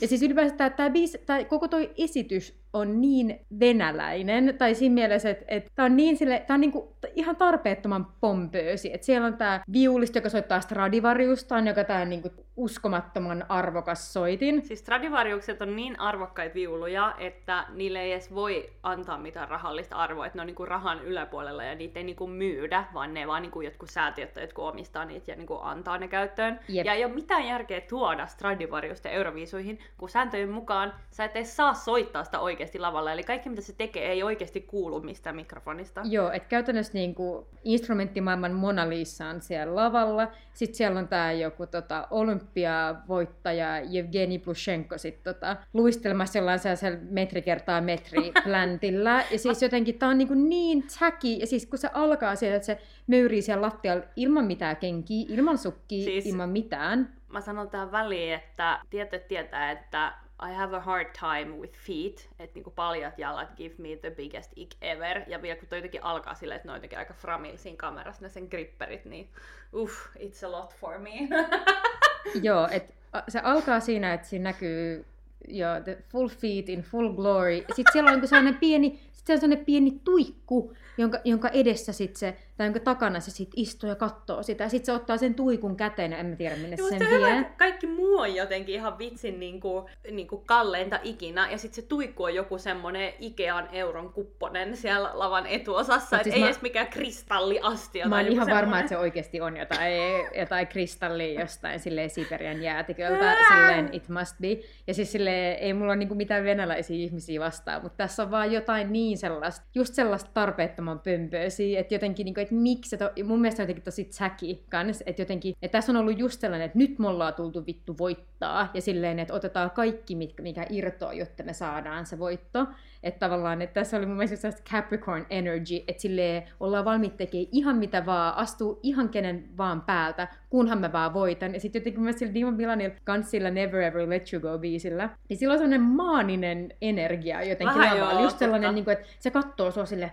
Ja siis ylipäänsä tämä, tämä biisi, tai koko toi esitys on niin venäläinen, tai siinä mielessä, että, että tämä on, niin sille, tämä on niinku ihan tarpeettoman pompöösi. Että siellä on tämä viulisti, joka soittaa Stradivariustaan, joka tämä niinku uskomattoman arvokas soitin. Siis Stradivariukset on niin arvokkaita viuluja, että niille ei edes voi antaa mitään rahallista arvoa, että ne on niinku rahan yläpuolella ja niitä ei niinku myydä, vaan ne vaan niinku jotkut säätiöt tai jotkut omistaa niitä ja niinku antaa ne käyttöön. Jep. Ja ei ole mitään järkeä tuoda Stradivariusta Euroviisuihin, kun sääntöjen mukaan sä et edes saa soittaa sitä oikeasti lavalla. Eli kaikki mitä se tekee ei oikeasti kuulu mistään mikrofonista. Joo, että käytännössä niinku instrumenttimaailman Mona Lisa on siellä lavalla. Sitten siellä on tämä joku tota, olympiavoittaja Evgeni Plushenko sit, tota, luistelmassa jollain sellaisella metri kertaa metri pläntillä. Ja siis jotenkin tämä on niinku niin tacky. Ja siis kun se alkaa sieltä, että se möyrii siellä lattialla ilman mitään kenkiä, ilman sukkia, Siis- ilman mitään. Mä sanon tähän väliin, että tietäjät tietää, että I have a hard time with feet, että niinku paljat jalat give me the biggest ick ever. Ja vielä kun toi jotenkin alkaa silleen, että ne on jotenkin aika framil siinä kamerassa, ne sen gripperit, niin uff, it's a lot for me. Joo, että se alkaa siinä, että siinä näkyy jo the full feet in full glory. Sitten siellä on niinku sellainen pieni, sit siellä on sellainen pieni tuikku, jonka, jonka edessä sit se, tai jonka takana se sit istuu ja katsoo sitä. Sitten se ottaa sen tuikun käteen, en mä tiedä minne se sen hyvä, vie. että kaikki muu on jotenkin ihan vitsin niinku, niinku kalleinta ikinä. Ja sitten se tuikku on joku semmonen Ikean euron kupponen siellä lavan etuosassa. Et siis ei mä- edes mikään kristalliastia. Mä oon ihan varma, että se oikeasti on jotain, jotain kristallia jostain silleen Siperian jäätiköltä, silleen it must be. Ja siis silleen, ei mulla ole niinku mitään venäläisiä ihmisiä vastaan, mutta tässä on vaan jotain niin sellaista, just sellaista tarpeettoman pömpöösiä, että jotenkin niinku, että että miksi se to, mun mielestä on jotenkin tosi tsäki kans, että jotenkin, että tässä on ollut just sellainen, että nyt me ollaan tultu vittu voittaa, ja silleen, että otetaan kaikki, mikä irtoaa, jotta me saadaan se voitto. Että tavallaan, että tässä oli mun mielestä sellaista Capricorn energy, että silleen ollaan valmiit tekemään ihan mitä vaan, astuu ihan kenen vaan päältä, kunhan mä vaan voitan. Ja sitten jotenkin myös sillä Dimon Bilanilla kans sillä Never Ever Let You Go biisillä, niin sillä on sellainen maaninen energia jotenkin Vähän lavalla. joo, Just sellainen, niin kuin, että se katsoo sua silleen,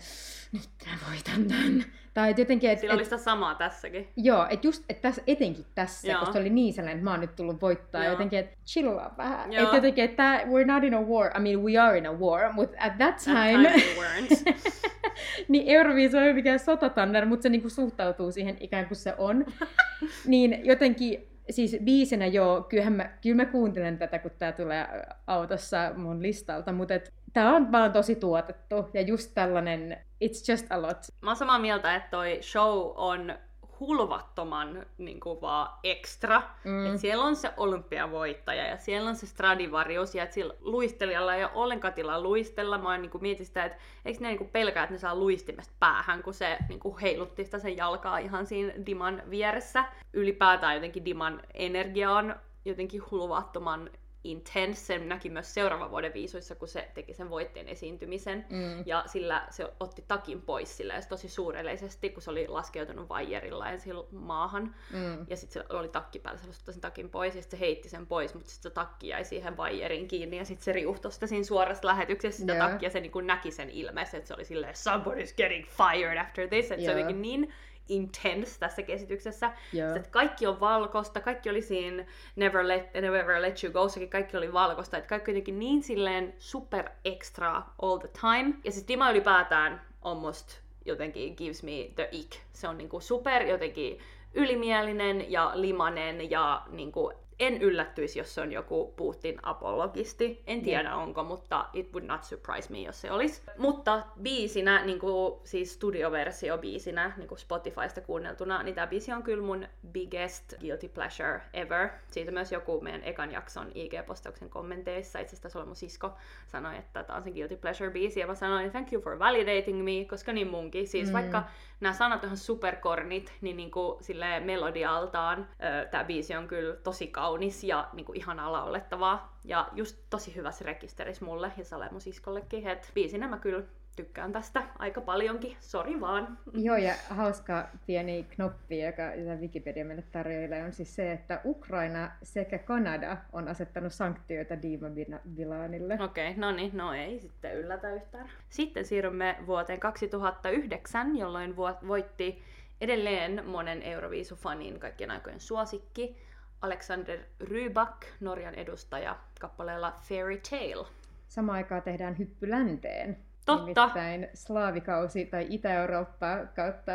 nyt mä voitan tän. Tai jotenkin, että Sillä oli et, sitä samaa tässäkin. joo, että just, että tässä, etenkin tässä, Joo. koska se oli niin sellainen, että mä oon nyt tullut voittaa, Joo. jotenkin, että chillaa vähän. Että jotenkin, että we're not in a war, I mean we are in a war, mutta at that That time, time we weren't. niin Euroviisu ei ole mikään sotatanner, mutta se niinku suhtautuu siihen ikään kuin se on. niin jotenkin, siis biisinä joo, kyllähän mä, kyllä mä kuuntelen tätä, kun tää tulee autossa mun listalta, mutta et, tää on vaan tosi tuotettu ja just tällainen, it's just a lot. Mä oon samaa mieltä, että toi show on hulvattoman niin kuin vaan ekstra. Mm. Et siellä on se olympiavoittaja ja siellä on se Stradivarius ja että sillä luistelijalla ei ole ollenkaan tilaa luistella. Mä oon niin kuin mietin sitä, että eikö ne niin kuin pelkää, että ne saa luistimesta päähän, kun se niin kuin heilutti sitä sen jalkaa ihan siinä Diman vieressä. Ylipäätään jotenkin Diman energia on jotenkin hulvattoman intense. Näki myös seuraavan vuoden viisuissa, kun se teki sen voitteen esiintymisen. Mm. Ja sillä se otti takin pois sillä tosi suureleisesti, kun se oli laskeutunut vaijerilla ensin maahan. Mm. Ja sitten se oli takki päällä, se otti sen takin pois ja sitten se heitti sen pois, mutta sitten se takki jäi siihen vaijeriin kiinni ja sitten se riuhtoi sitä siinä suorassa lähetyksessä sitä Joo. takkia ja se niin näki sen ilmeessä, että se oli silleen somebody's getting fired after this, että se Joo. on jotenkin niin intense tässä käsityksessä. Joo. Sitten, että kaikki on valkoista, kaikki oli siinä Never Let, Never Let You Go, kaikki oli valkoista, että kaikki on jotenkin niin silleen super extra all the time. Ja siis Dima ylipäätään almost jotenkin gives me the ick. Se on niinku super jotenkin ylimielinen ja limanen ja niinku en yllättyisi, jos se on joku Putin apologisti. En tiedä onko, mutta it would not surprise me, jos se olisi. Mutta biisinä, niin kuin, siis studioversio biisinä, niin kuin Spotifysta kuunneltuna, niin tämä biisi on kyllä mun biggest guilty pleasure ever. Siitä myös joku meidän ekan jakson IG-postauksen kommenteissa, itse asiassa oli mun sisko, sanoi, että tämä on se guilty pleasure biisi, ja mä sanoin, thank you for validating me, koska niin munkin. Siis Mm. mm. vaikka nämä sanat on superkornit, niin niinku sille melodialtaan tämä biisi on kyllä tosi kaunis ja niinku ihanaa laulettavaa. Ja just tosi hyvä se rekisteris mulle ja Sale mun siskollekin, että biisinä mä kyllä tykkään tästä aika paljonkin, sori vaan. Joo, ja hauska pieni knoppi, joka jota Wikipedia meille tarjoilee, on siis se, että Ukraina sekä Kanada on asettanut sanktioita Dima Bilanille. Okei, okay, no niin, no ei sitten yllätä yhtään. Sitten siirrymme vuoteen 2009, jolloin vo- voitti edelleen monen Euroviisufanin kaikkien aikojen suosikki Alexander Rybak, Norjan edustaja, kappaleella Fairy Tale. Samaan aikaan tehdään hyppy länteen. Totta. Nimittäin slaavikausi tai Itä-Eurooppa kautta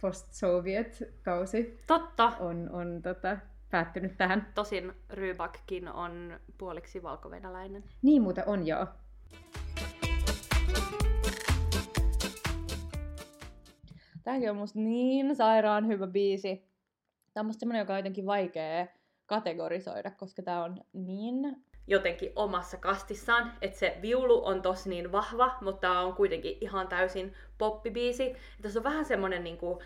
post-Soviet-kausi Totta, on, on tota, päättynyt tähän. tosin Rybakkin on puoliksi valkovenäläinen. Niin muuten on joo. Tämäkin on musta niin sairaan hyvä biisi. Tämä on musta semmonen, joka on jotenkin vaikea kategorisoida, koska tää on niin... jotenkin omassa kastissaan, että se viulu on tosi niin vahva, mutta tää on kuitenkin ihan täysin poppibiisi. Ja Tässä on vähän semmonen niinku,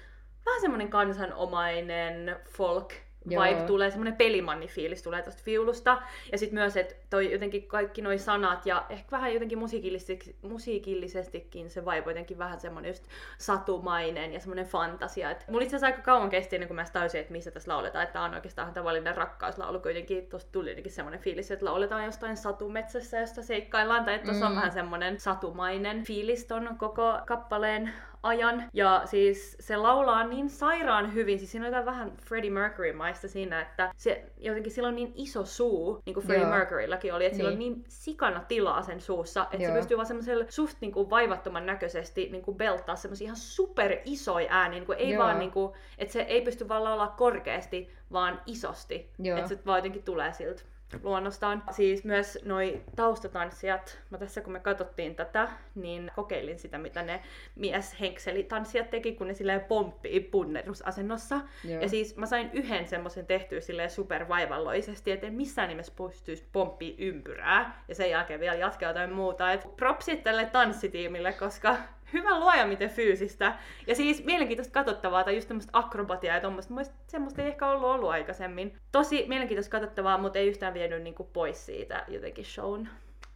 vähän semmonen kansanomainen folk Joo. vibe tulee, semmonen pelimanni-fiilis tulee tosta viulusta. Ja sitten myös, että toi jotenkin kaikki noi sanat ja ehkä vähän jotenkin musiikillisesti, musiikillisestikin se vibe on jotenkin vähän semmonen just satumainen ja semmonen fantasia. Et mulla itse asiassa aika kauan kesti ennen kuin mä tajusin, että missä tässä lauletaan, että on oikeastaan tavallinen rakkauslaulu. Kuitenkin tosta tuli jotenkin semmonen fiilis, että lauletaan jostain satumetsässä, josta seikkaillaan, tai että tossa on Mm. vähän semmonen satumainen fiilis ton koko kappaleen ajan. Ja siis se laulaa niin sairaan hyvin, siis siinä on jotain vähän Freddie Mercury-maista siinä, että se jotenkin sillä on niin iso suu, niin kuin Freddie Joo. Mercuryllakin oli, että sillä on Niin. niin sikana tilaa sen suussa, että Joo. se pystyy vaan semmoisella suht niin kuin vaivattoman näköisesti niin kuin belttaa semmoisia ihan super isoja ääniä, niin kuin ei Joo. vaan niin kuin, että se ei pysty vaan laulaa korkeasti, vaan isosti. Joo. Että se vaan jotenkin tulee siltä luonnostaan. Siis myös noi taustatanssijat, mä tässä kun me katsottiin tätä, niin kokeilin sitä, mitä ne mieshenkselitanssijat teki, kun ne silleen pomppii punnerusasennossa. Joo. Ja siis mä sain yhden semmoisen tehtyä silleen supervaivalloisesti, että en missään nimessä pystyisi pomppii ympyrää. Ja sen jälkeen vielä jatkaa jotain muuta. Et propsit tälle tanssitiimille, koska hyvä luoja miten fyysistä. Ja siis mielenkiintoista katsottavaa tai just tämmöistä akrobatiaa ja tuommoista. Semmoista ei ehkä ollut ollut aikaisemmin. Tosi mielenkiintoista katsottavaa, mutta ei yhtään vienyt niinku pois siitä jotenkin shown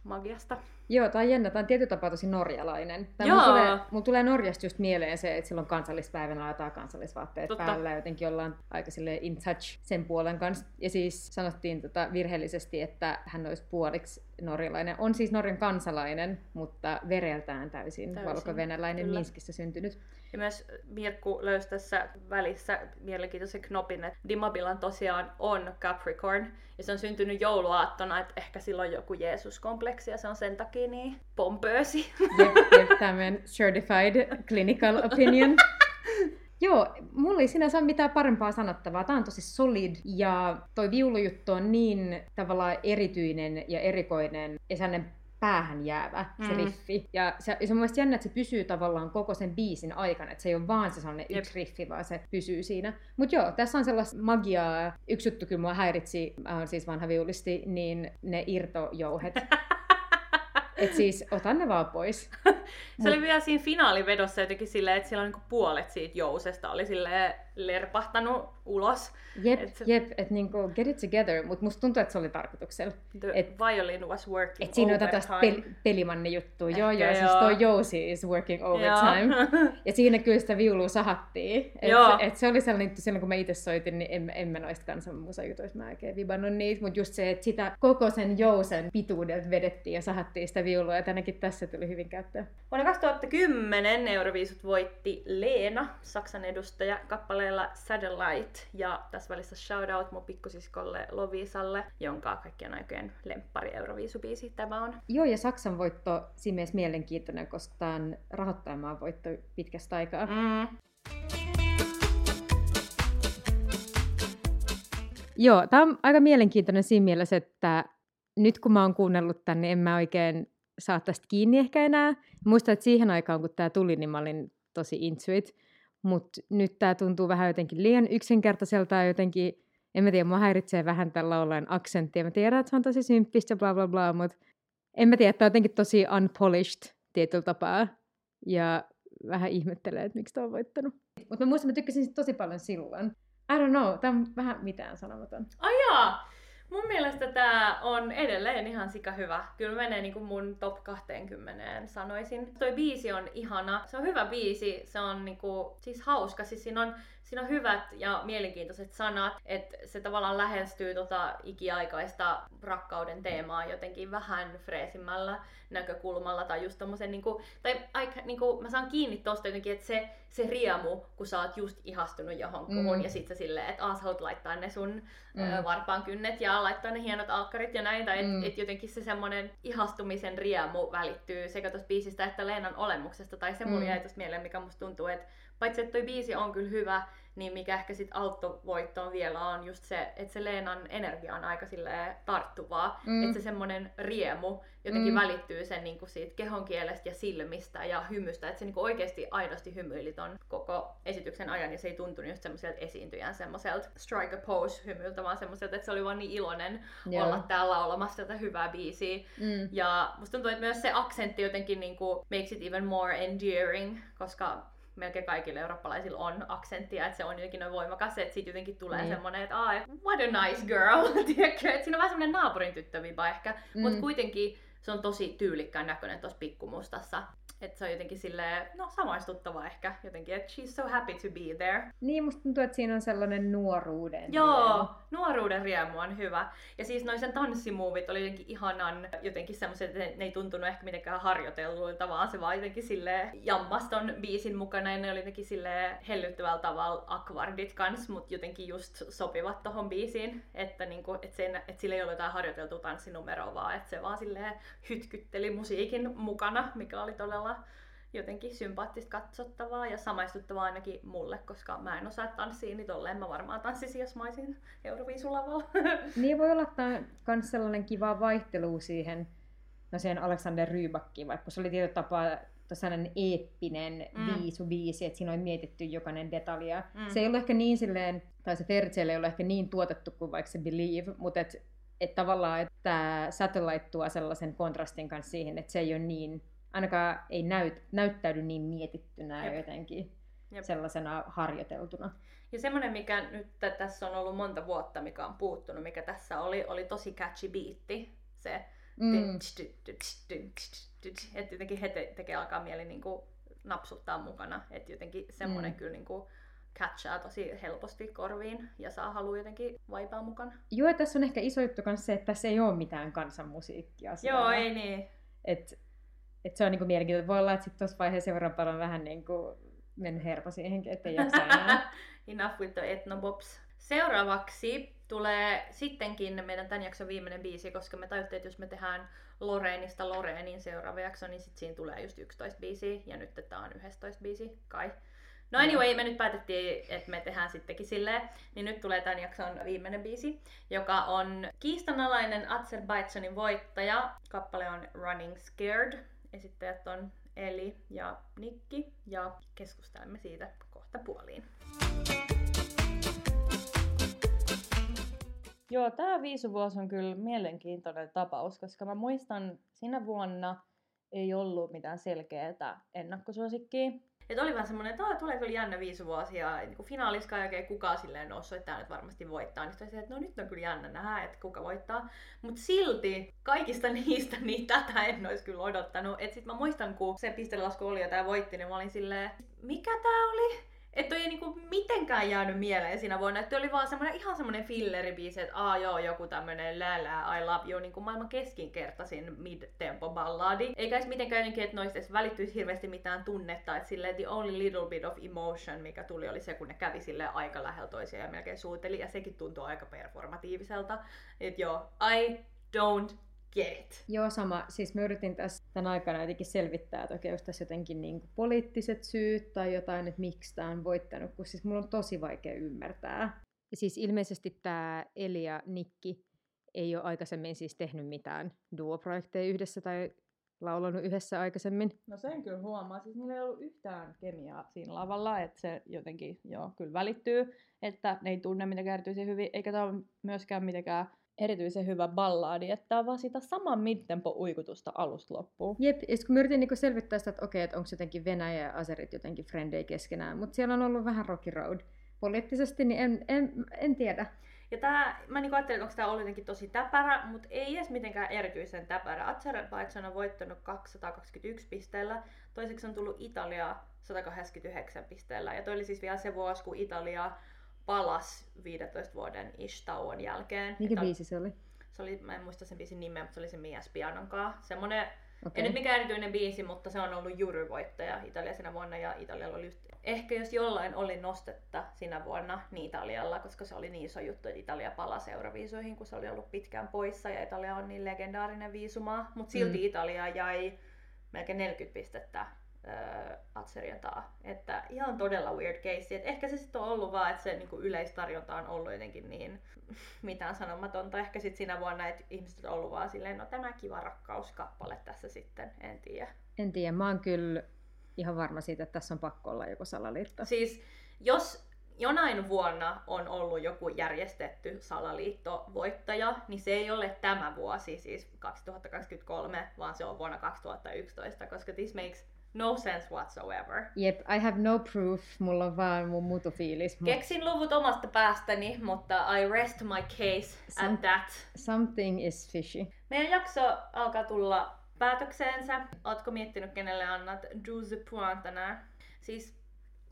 magiasta. Joo, tämä on jännä. Tämä on tietyllä tapaa tosi norjalainen. Tämä Joo. Mulla tulee, mulla tulee Norjasta just mieleen se, että silloin kansallispäivänä laitetaan kansallisvaatteet Totta. päällä jotenkin ollaan aika sille in touch sen puolen kanssa. Ja siis sanottiin tota virheellisesti, että hän olisi puoliksi norjalainen. On siis Norjan kansalainen, mutta vereltään täysin, Täysin, valko-venäläinen kyllä. Minskissä syntynyt. Ja myös Mirkku löysi tässä välissä mielenkiintoisen knopin, että Dimabilan tosiaan on Capricorn. Ja se on syntynyt jouluaattona, että ehkä silloin joku Jeesus-kompleksi ja se on sen takia niin pompöösi. Jep, jep, tämän certified clinical opinion. Joo, mulla ei sinänsä ole mitään parempaa sanottavaa. Tämä on tosi solid ja toi viulujuttu on niin tavallaan erityinen ja erikoinen ja sellainen päähän jäävä se Mm. riffi. Ja se, se on mun mielestä jännä, että se pysyy tavallaan koko sen biisin aikana, että se ei ole vaan se sellainen yksi riffi, vaan se pysyy siinä. Mutta joo, tässä on sellaista magiaa. Yksi juttu kyllä mua häiritsi, mä oon siis vanha viulisti, niin ne irtojouhet. Et siis otan ne vaan pois. Se oli vielä siinä finaalivedossa jotenkin silleen, että siellä on niinku puolet siitä jousesta oli silleen lerpahtanut ulos. Jep, Et jep, että niinku get it together, mutta musta tuntuu, että se oli tarkoituksella. The Et- violin was working Et siinä on tästä pel- pelimanni juttua. Joo, joo, siis toi jousi is working overtime. Ja siinä kyllä sitä viulua sahattiin. Et, Joo. et se oli sellainen juttu, silloin kun mä itse soitin, niin en, en mä noista kansanmusajutuista mä oikein vibannut niitä, mutta just se, että sitä koko sen jousen pituudelta vedettiin ja sahattiin sitä viulua, ja tänäkin tässä tuli hyvin käyttöön. Vuonna 2010 Euroviisut voitti Leena, Saksan edustaja, kappaleella Satellite. Ja tässä välissä shoutout mun pikkusiskolle Lovisalle, jonka kaikkien aikojen lemppari Euroviisubiisi tämä on. Joo, ja Saksan voitto siinä mielessä mielenkiintoinen, koska tämä on rahoittajamaan voitto pitkästä aikaa. Mm. Joo, tämä on aika mielenkiintoinen siinä mielessä, että nyt kun mä oon kuunnellut tän, niin en mä oikein saa tästä kiinni ehkä enää. Muistan, että siihen aikaan, kun tämä tuli, niin mä olin tosi into it. Mutta nyt tämä tuntuu vähän jotenkin liian yksinkertaiselta ja jotenkin, en mä tiedä, mua häiritsee vähän tällä ollen aksentti. Ja mä tiedän, että se on tosi symppistä bla bla bla, mutta en mä tiedä, että on jotenkin tosi unpolished tietyllä tapaa. Ja vähän ihmettelee, että miksi tämä on voittanut. Mutta mä muistan, mä tykkäsin tosi paljon silloin. I don't know, tämä on vähän mitään sanomaton. Ai jaa! Mun mielestä tää on edelleen ihan sika hyvä. Kyllä menee niinku mun top 20 sanoisin. Toi biisi on ihana. Se on hyvä biisi. Se on niinku, siis hauska. Siis siinä on, siinä on hyvät ja mielenkiintoiset sanat. Että se tavallaan lähestyy tota ikiaikaista rakkauden teemaa jotenkin vähän freesimmällä näkökulmalla. Tai just tommosen niinku, tai aika, niinku, mä saan kiinni tosta jotenkin, että se, se riemu, kun sä oot just ihastunut johonkuhun Mm. ja sit sä silleen, että sä haluat laittaa ne sun Mm. varpaan kynnet ja laittaa ne hienot alkkarit ja näin. Tai Mm. mm. et, jotenkin se semmonen ihastumisen riemu välittyy sekä tuosta biisistä että Leenan olemuksesta. Tai se mulla Mm. jäi mieleen, mikä musta tuntuu, että paitsi että toi biisi on kyllä hyvä, niin mikä ehkä sit auttovoittoon vielä on just se, että se Leenan energia on aika tarttuvaa. Mm. Että se semmonen riemu jotenkin Mm. mm. välittyy sen niinku siitä kehon kielestä ja silmistä ja hymystä. Että se niinku oikeasti aidosti hymyili ton koko esityksen ajan ja se ei tuntunut just semmoiselta esiintyjän semmoiselta strike a pose hymyltä, vaan semmoiselta, että se oli vaan niin iloinen Joo. olla täällä laulamassa tätä hyvää biisiä. Mm. Ja musta tuntuu, että myös se aksentti jotenkin niinku makes it even more endearing, koska melkein kaikille eurooppalaisilla on aksenttia, että se on jotenkin noin voimakas, että siitä jotenkin tulee Niin. niin. semmonen, että Aa, what a nice girl, tiedätkö? Että siinä on vähän semmonen naapurin tyttöviba ehkä, Mm. mm. mutta kuitenkin se on tosi tyylikkään näköinen tuossa pikkumustassa. Että se on jotenkin silleen, no samaistuttava ehkä jotenkin, että she's so happy to be there. Niin, musta tuntuu, että siinä on sellainen nuoruuden. Joo, nuoruuden riemu on hyvä. Ja siis noin sen tanssimuuvit oli jotenkin ihanan, jotenkin semmoiset, että ne, ei tuntunut ehkä mitenkään harjoitelluilta, vaan se vaan jotenkin sille jammaston biisin mukana ja ne oli jotenkin sille hellyttävällä tavalla akvardit kans, mutta jotenkin just sopivat tohon biisiin, että, niinku, et sen, et sillä ei ollut jotain harjoiteltua tanssinumeroa, vaan että se vaan silleen hytkytteli musiikin mukana, mikä oli todella jotenkin sympaattista katsottavaa ja samaistuttavaa ainakin mulle, koska mä en osaa tanssia, niin tolleen mä varmaan tanssisin, jos mä olisin Euroviisulavalla. Niin voi olla, että on myös sellainen kiva vaihtelu siihen, no siihen Alexander Rybakkiin, vaikka se oli tietyllä tapaa sellainen eeppinen Mm. viisubiisi, että siinä on mietitty jokainen detalja. Mm. Se ei ollut ehkä niin silleen, tai se Fertzel ei ollut ehkä niin tuotettu kuin vaikka se Believe, mutta et, et tavallaan, että Satellite tuo sellaisen kontrastin kanssa siihen, että se ei ole niin, ainakaan ei näyt, näyttäydy niin mietittynä Jep. jotenkin Jep. sellaisena harjoiteltuna. Ja semmoinen, mikä nyt tä- tässä on ollut monta vuotta, mikä on puuttunut, mikä tässä oli, oli tosi catchy biitti. Se, Mm. että jotenkin he te- tekee alkaa mieli niinku napsuttaa mukana. Että jotenkin semmoinen Mm. kyllä niinku catchaa tosi helposti korviin ja saa halua jotenkin vaipaa mukana. Joo, tässä on ehkä iso juttu myös se, että tässä ei ole mitään kansanmusiikkia. Joo, ei niin. Et, et se on niinku mielenkiintoista. Voi olla, että sitten tuossa vaiheessa seuraavalla on vähän niinku mennyt hermo siihenkin, ettei jaksa enää. Enough with the ethnobobs. Seuraavaksi tulee sittenkin meidän tämän jakson viimeinen biisi, koska me tajuttiin, että jos me tehdään Loreenista Loreenin seuraava jakso, niin sit siinä tulee just 11 biisiä, ja nyt tämä on 11 biisi, kai. No anyway, me nyt päätettiin, että me tehdään sittenkin silleen, niin nyt tulee tämän jakson viimeinen biisi, joka on kiistanalainen Azerbaidžanin voittaja. Kappale on Running Scared. Esittäjät on Eli ja Nikki, ja keskustelemme siitä kohta puoliin. Joo, tämä viisuvuosi on kyllä mielenkiintoinen tapaus, koska mä muistan, sinä vuonna ei ollut mitään selkeää ennakkosuosikkia. Et oli vähän semmoinen, että "Aa, tulee kyllä jännä viisi vuosia, niin finaaliskaan ei oikein kukaan silleen noussut, että tämä nyt varmasti voittaa. Niin sitten että no nyt on kyllä jännä nähdä, että kuka voittaa. Mutta silti kaikista niistä, niin tätä en olisi kyllä odottanut. Et sit mä muistan, kun se pistelasku oli ja tämä voitti, niin mä olin silleen, mikä tää oli? Että toi ei niinku mitenkään jäänyt mieleen siinä vuonna. Että oli vaan semmoinen ihan semmoinen filleribiisi, että aa joo, joku tämmönen lälää, I love you, niinku maailman keskinkertaisin mid-tempo balladi. Eikä edes mitenkään jotenkin, että noista edes välittyisi hirveästi mitään tunnetta. Että silleen the only little bit of emotion, mikä tuli, oli se, kun ne kävi sille aika lähellä toisiaan ja melkein suuteli. Ja sekin tuntui aika performatiiviselta. Että joo, I don't get it. Joo, sama. Siis mä yritin tässä tämän aikana jotenkin selvittää, että okei, tässä jotenkin niin poliittiset syyt tai jotain, että miksi tämä on voittanut, kun siis mulla on tosi vaikea ymmärtää. Siis ilmeisesti tämä Eli ja Nikki ei ole aikaisemmin siis tehnyt mitään duoprojekteja yhdessä tai laulanut yhdessä aikaisemmin. No sen kyllä huomaa. Siis niillä ei ollut yhtään kemiaa siinä lavalla, että se jotenkin joo, kyllä välittyy, että ne ei tunne mitenkään erityisen hyvin, eikä tämä ole myöskään mitenkään erityisen hyvä ballaadi, että tämä on vaan sitä samaa midtempo-uikutusta alusta loppuun. Jep, ja kun mä yritin niinku selvittää sitä, että okei, että onko jotenkin Venäjä ja Aserit jotenkin frendejä keskenään, mutta siellä on ollut vähän Rocky Road. Poliittisesti, niin en, en, en tiedä. Ja tää, mä niinku ajattelin, että onko tämä ollut jotenkin tosi täpärä, mutta ei edes mitenkään erityisen täpärä. Azerbaidžan on voittanut 221 pisteellä, toiseksi on tullut Italia 189 pisteellä. Ja toi oli siis vielä se vuosi, kun Italia palas 15 vuoden ish tauon jälkeen. Mikä Että biisi se oli? Se oli, mä en muista sen biisin nimeä, mutta se oli se Mia Spianon kanssa. Semmonen, okay. Ei nyt mikään erityinen biisi, mutta se on ollut juryvoittaja Italia sinä vuonna ja Italialla oli just... Ehkä jos jollain oli nostetta sinä vuonna, niin Italialla, koska se oli niin iso juttu, että Italia palasi Euroviisuihin, kun se oli ollut pitkään poissa ja Italia on niin legendaarinen viisumaa. Mutta silti Mm. Italia jäi melkein 40 pistettä äh, Atserian taa. Että ihan todella weird case. Et ehkä se sitten on ollut vaan, että se niinku yleistarjonta on ollut jotenkin niin mitään sanomatonta. Ehkä sitten siinä vuonna, että ihmiset on ollut vaan silleen, no tämä kiva rakkauskappale tässä sitten, en tiedä. En tiedä, mä oon kyllä ihan varma siitä, että tässä on pakko olla joku salaliitto. Siis jos jonain vuonna on ollut joku järjestetty salaliittovoittaja, niin se ei ole tämä vuosi, siis 2023, vaan se on vuonna 2011, koska this makes no sense whatsoever. Jep, I have no proof, mulla on vaan mun mutufiilis. mut Keksin luvut omasta päästäni, mutta I rest my case Some- at that. Something is fishy. Meidän jakso alkaa tulla päätökseensä. Ootko miettinyt, kenelle annat 12 point tänään? Siis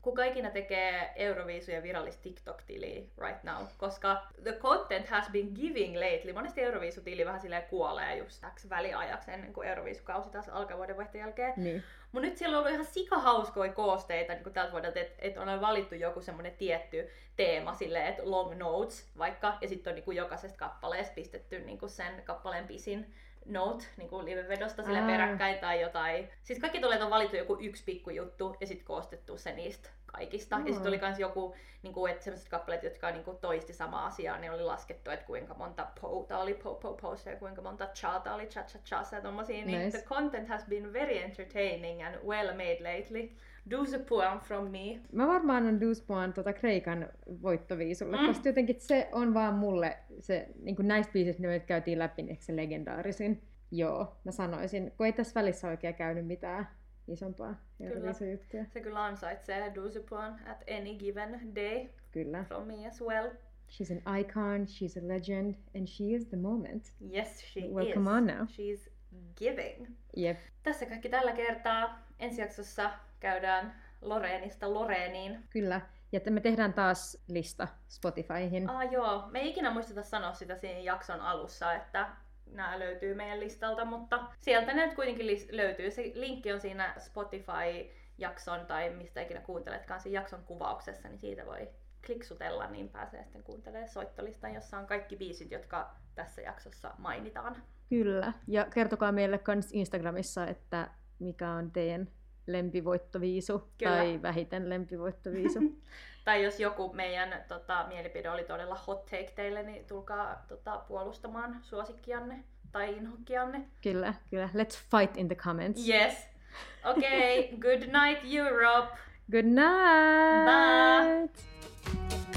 kuka ikinä tekee Euroviisujen virallista TikTok-tiliä right now, koska the content has been giving lately. Monesti Euroviisutili vähän silleen kuolee just täksi väliajaksi ennen kuin Euroviisukausi taas alkaa vuodenvaihteen jälkeen. Niin. Mun nyt siellä on ollut ihan sikahauskoja koosteita niin tältä vuodelta, että et on valittu joku semmonen tietty teema silleen, että long notes vaikka, ja sitten on niin kuin jokaisesta kappaleesta pistetty niin kuin sen kappaleen pisin note niin kuin livevedosta sille Aa. peräkkäin tai jotain. Siis kaikki tulee, on valittu joku yksi pikkujuttu ja sitten koostettu se niistä kaikista. Ja Aa. sitten oli myös joku, niin kuin, että sellaiset kappaleet, jotka niin kuin, toisti samaa asiaa, niin oli laskettu, että kuinka monta pouta oli po po posta ja kuinka monta chata oli cha cha cha ja tommosia. Niin Nice. the content has been very entertaining and well made lately. Do the point from me. Mä varmaan annan Duspoan tota Kreikan voittoviisulle, Mm. koska jotenkin se on vaan mulle se, niin kuin näistä biisistä, mitä me käytiin läpi, niin se legendaarisin. joo, mä sanoisin, kun ei tässä välissä oikein käynyt mitään isompaa Euroviisujuttuja. Se kyllä ansaitsee Dusupon at any given day Kyllä. from me as well. She's an icon, she's a legend, and she is the moment. Yes, she Well, is. come on now. She's giving. Jep, Tässä kaikki tällä kertaa. Ensi jaksossa käydään Loreenista Loreeniin. kyllä. Ja että me tehdään taas lista Spotifyhin. Ah joo, me ei ikinä muisteta sanoa sitä siinä jakson alussa, että nämä löytyy meidän listalta, mutta sieltä ne nyt kuitenkin löytyy. Se linkki on siinä Spotify-jakson tai mistä ikinä kuunteletkaan siinä jakson kuvauksessa, niin siitä voi kliksutella, niin pääsee sitten kuuntelemaan soittolistan, jossa on kaikki biisit, jotka tässä jaksossa mainitaan. Kyllä. Ja kertokaa meille kans Instagramissa, että mikä on teidän lempivoittoviisu Kyllä. tai vähiten lempivoittoviisu. Tai jos joku meidän tota, mielipide oli todella hot take teille, niin tulkaa tota, puolustamaan suosikkianne tai inhokkianne. kyllä, kyllä. Let's fight in the comments. Yes. Okay, good night Europe. Good night! Bye.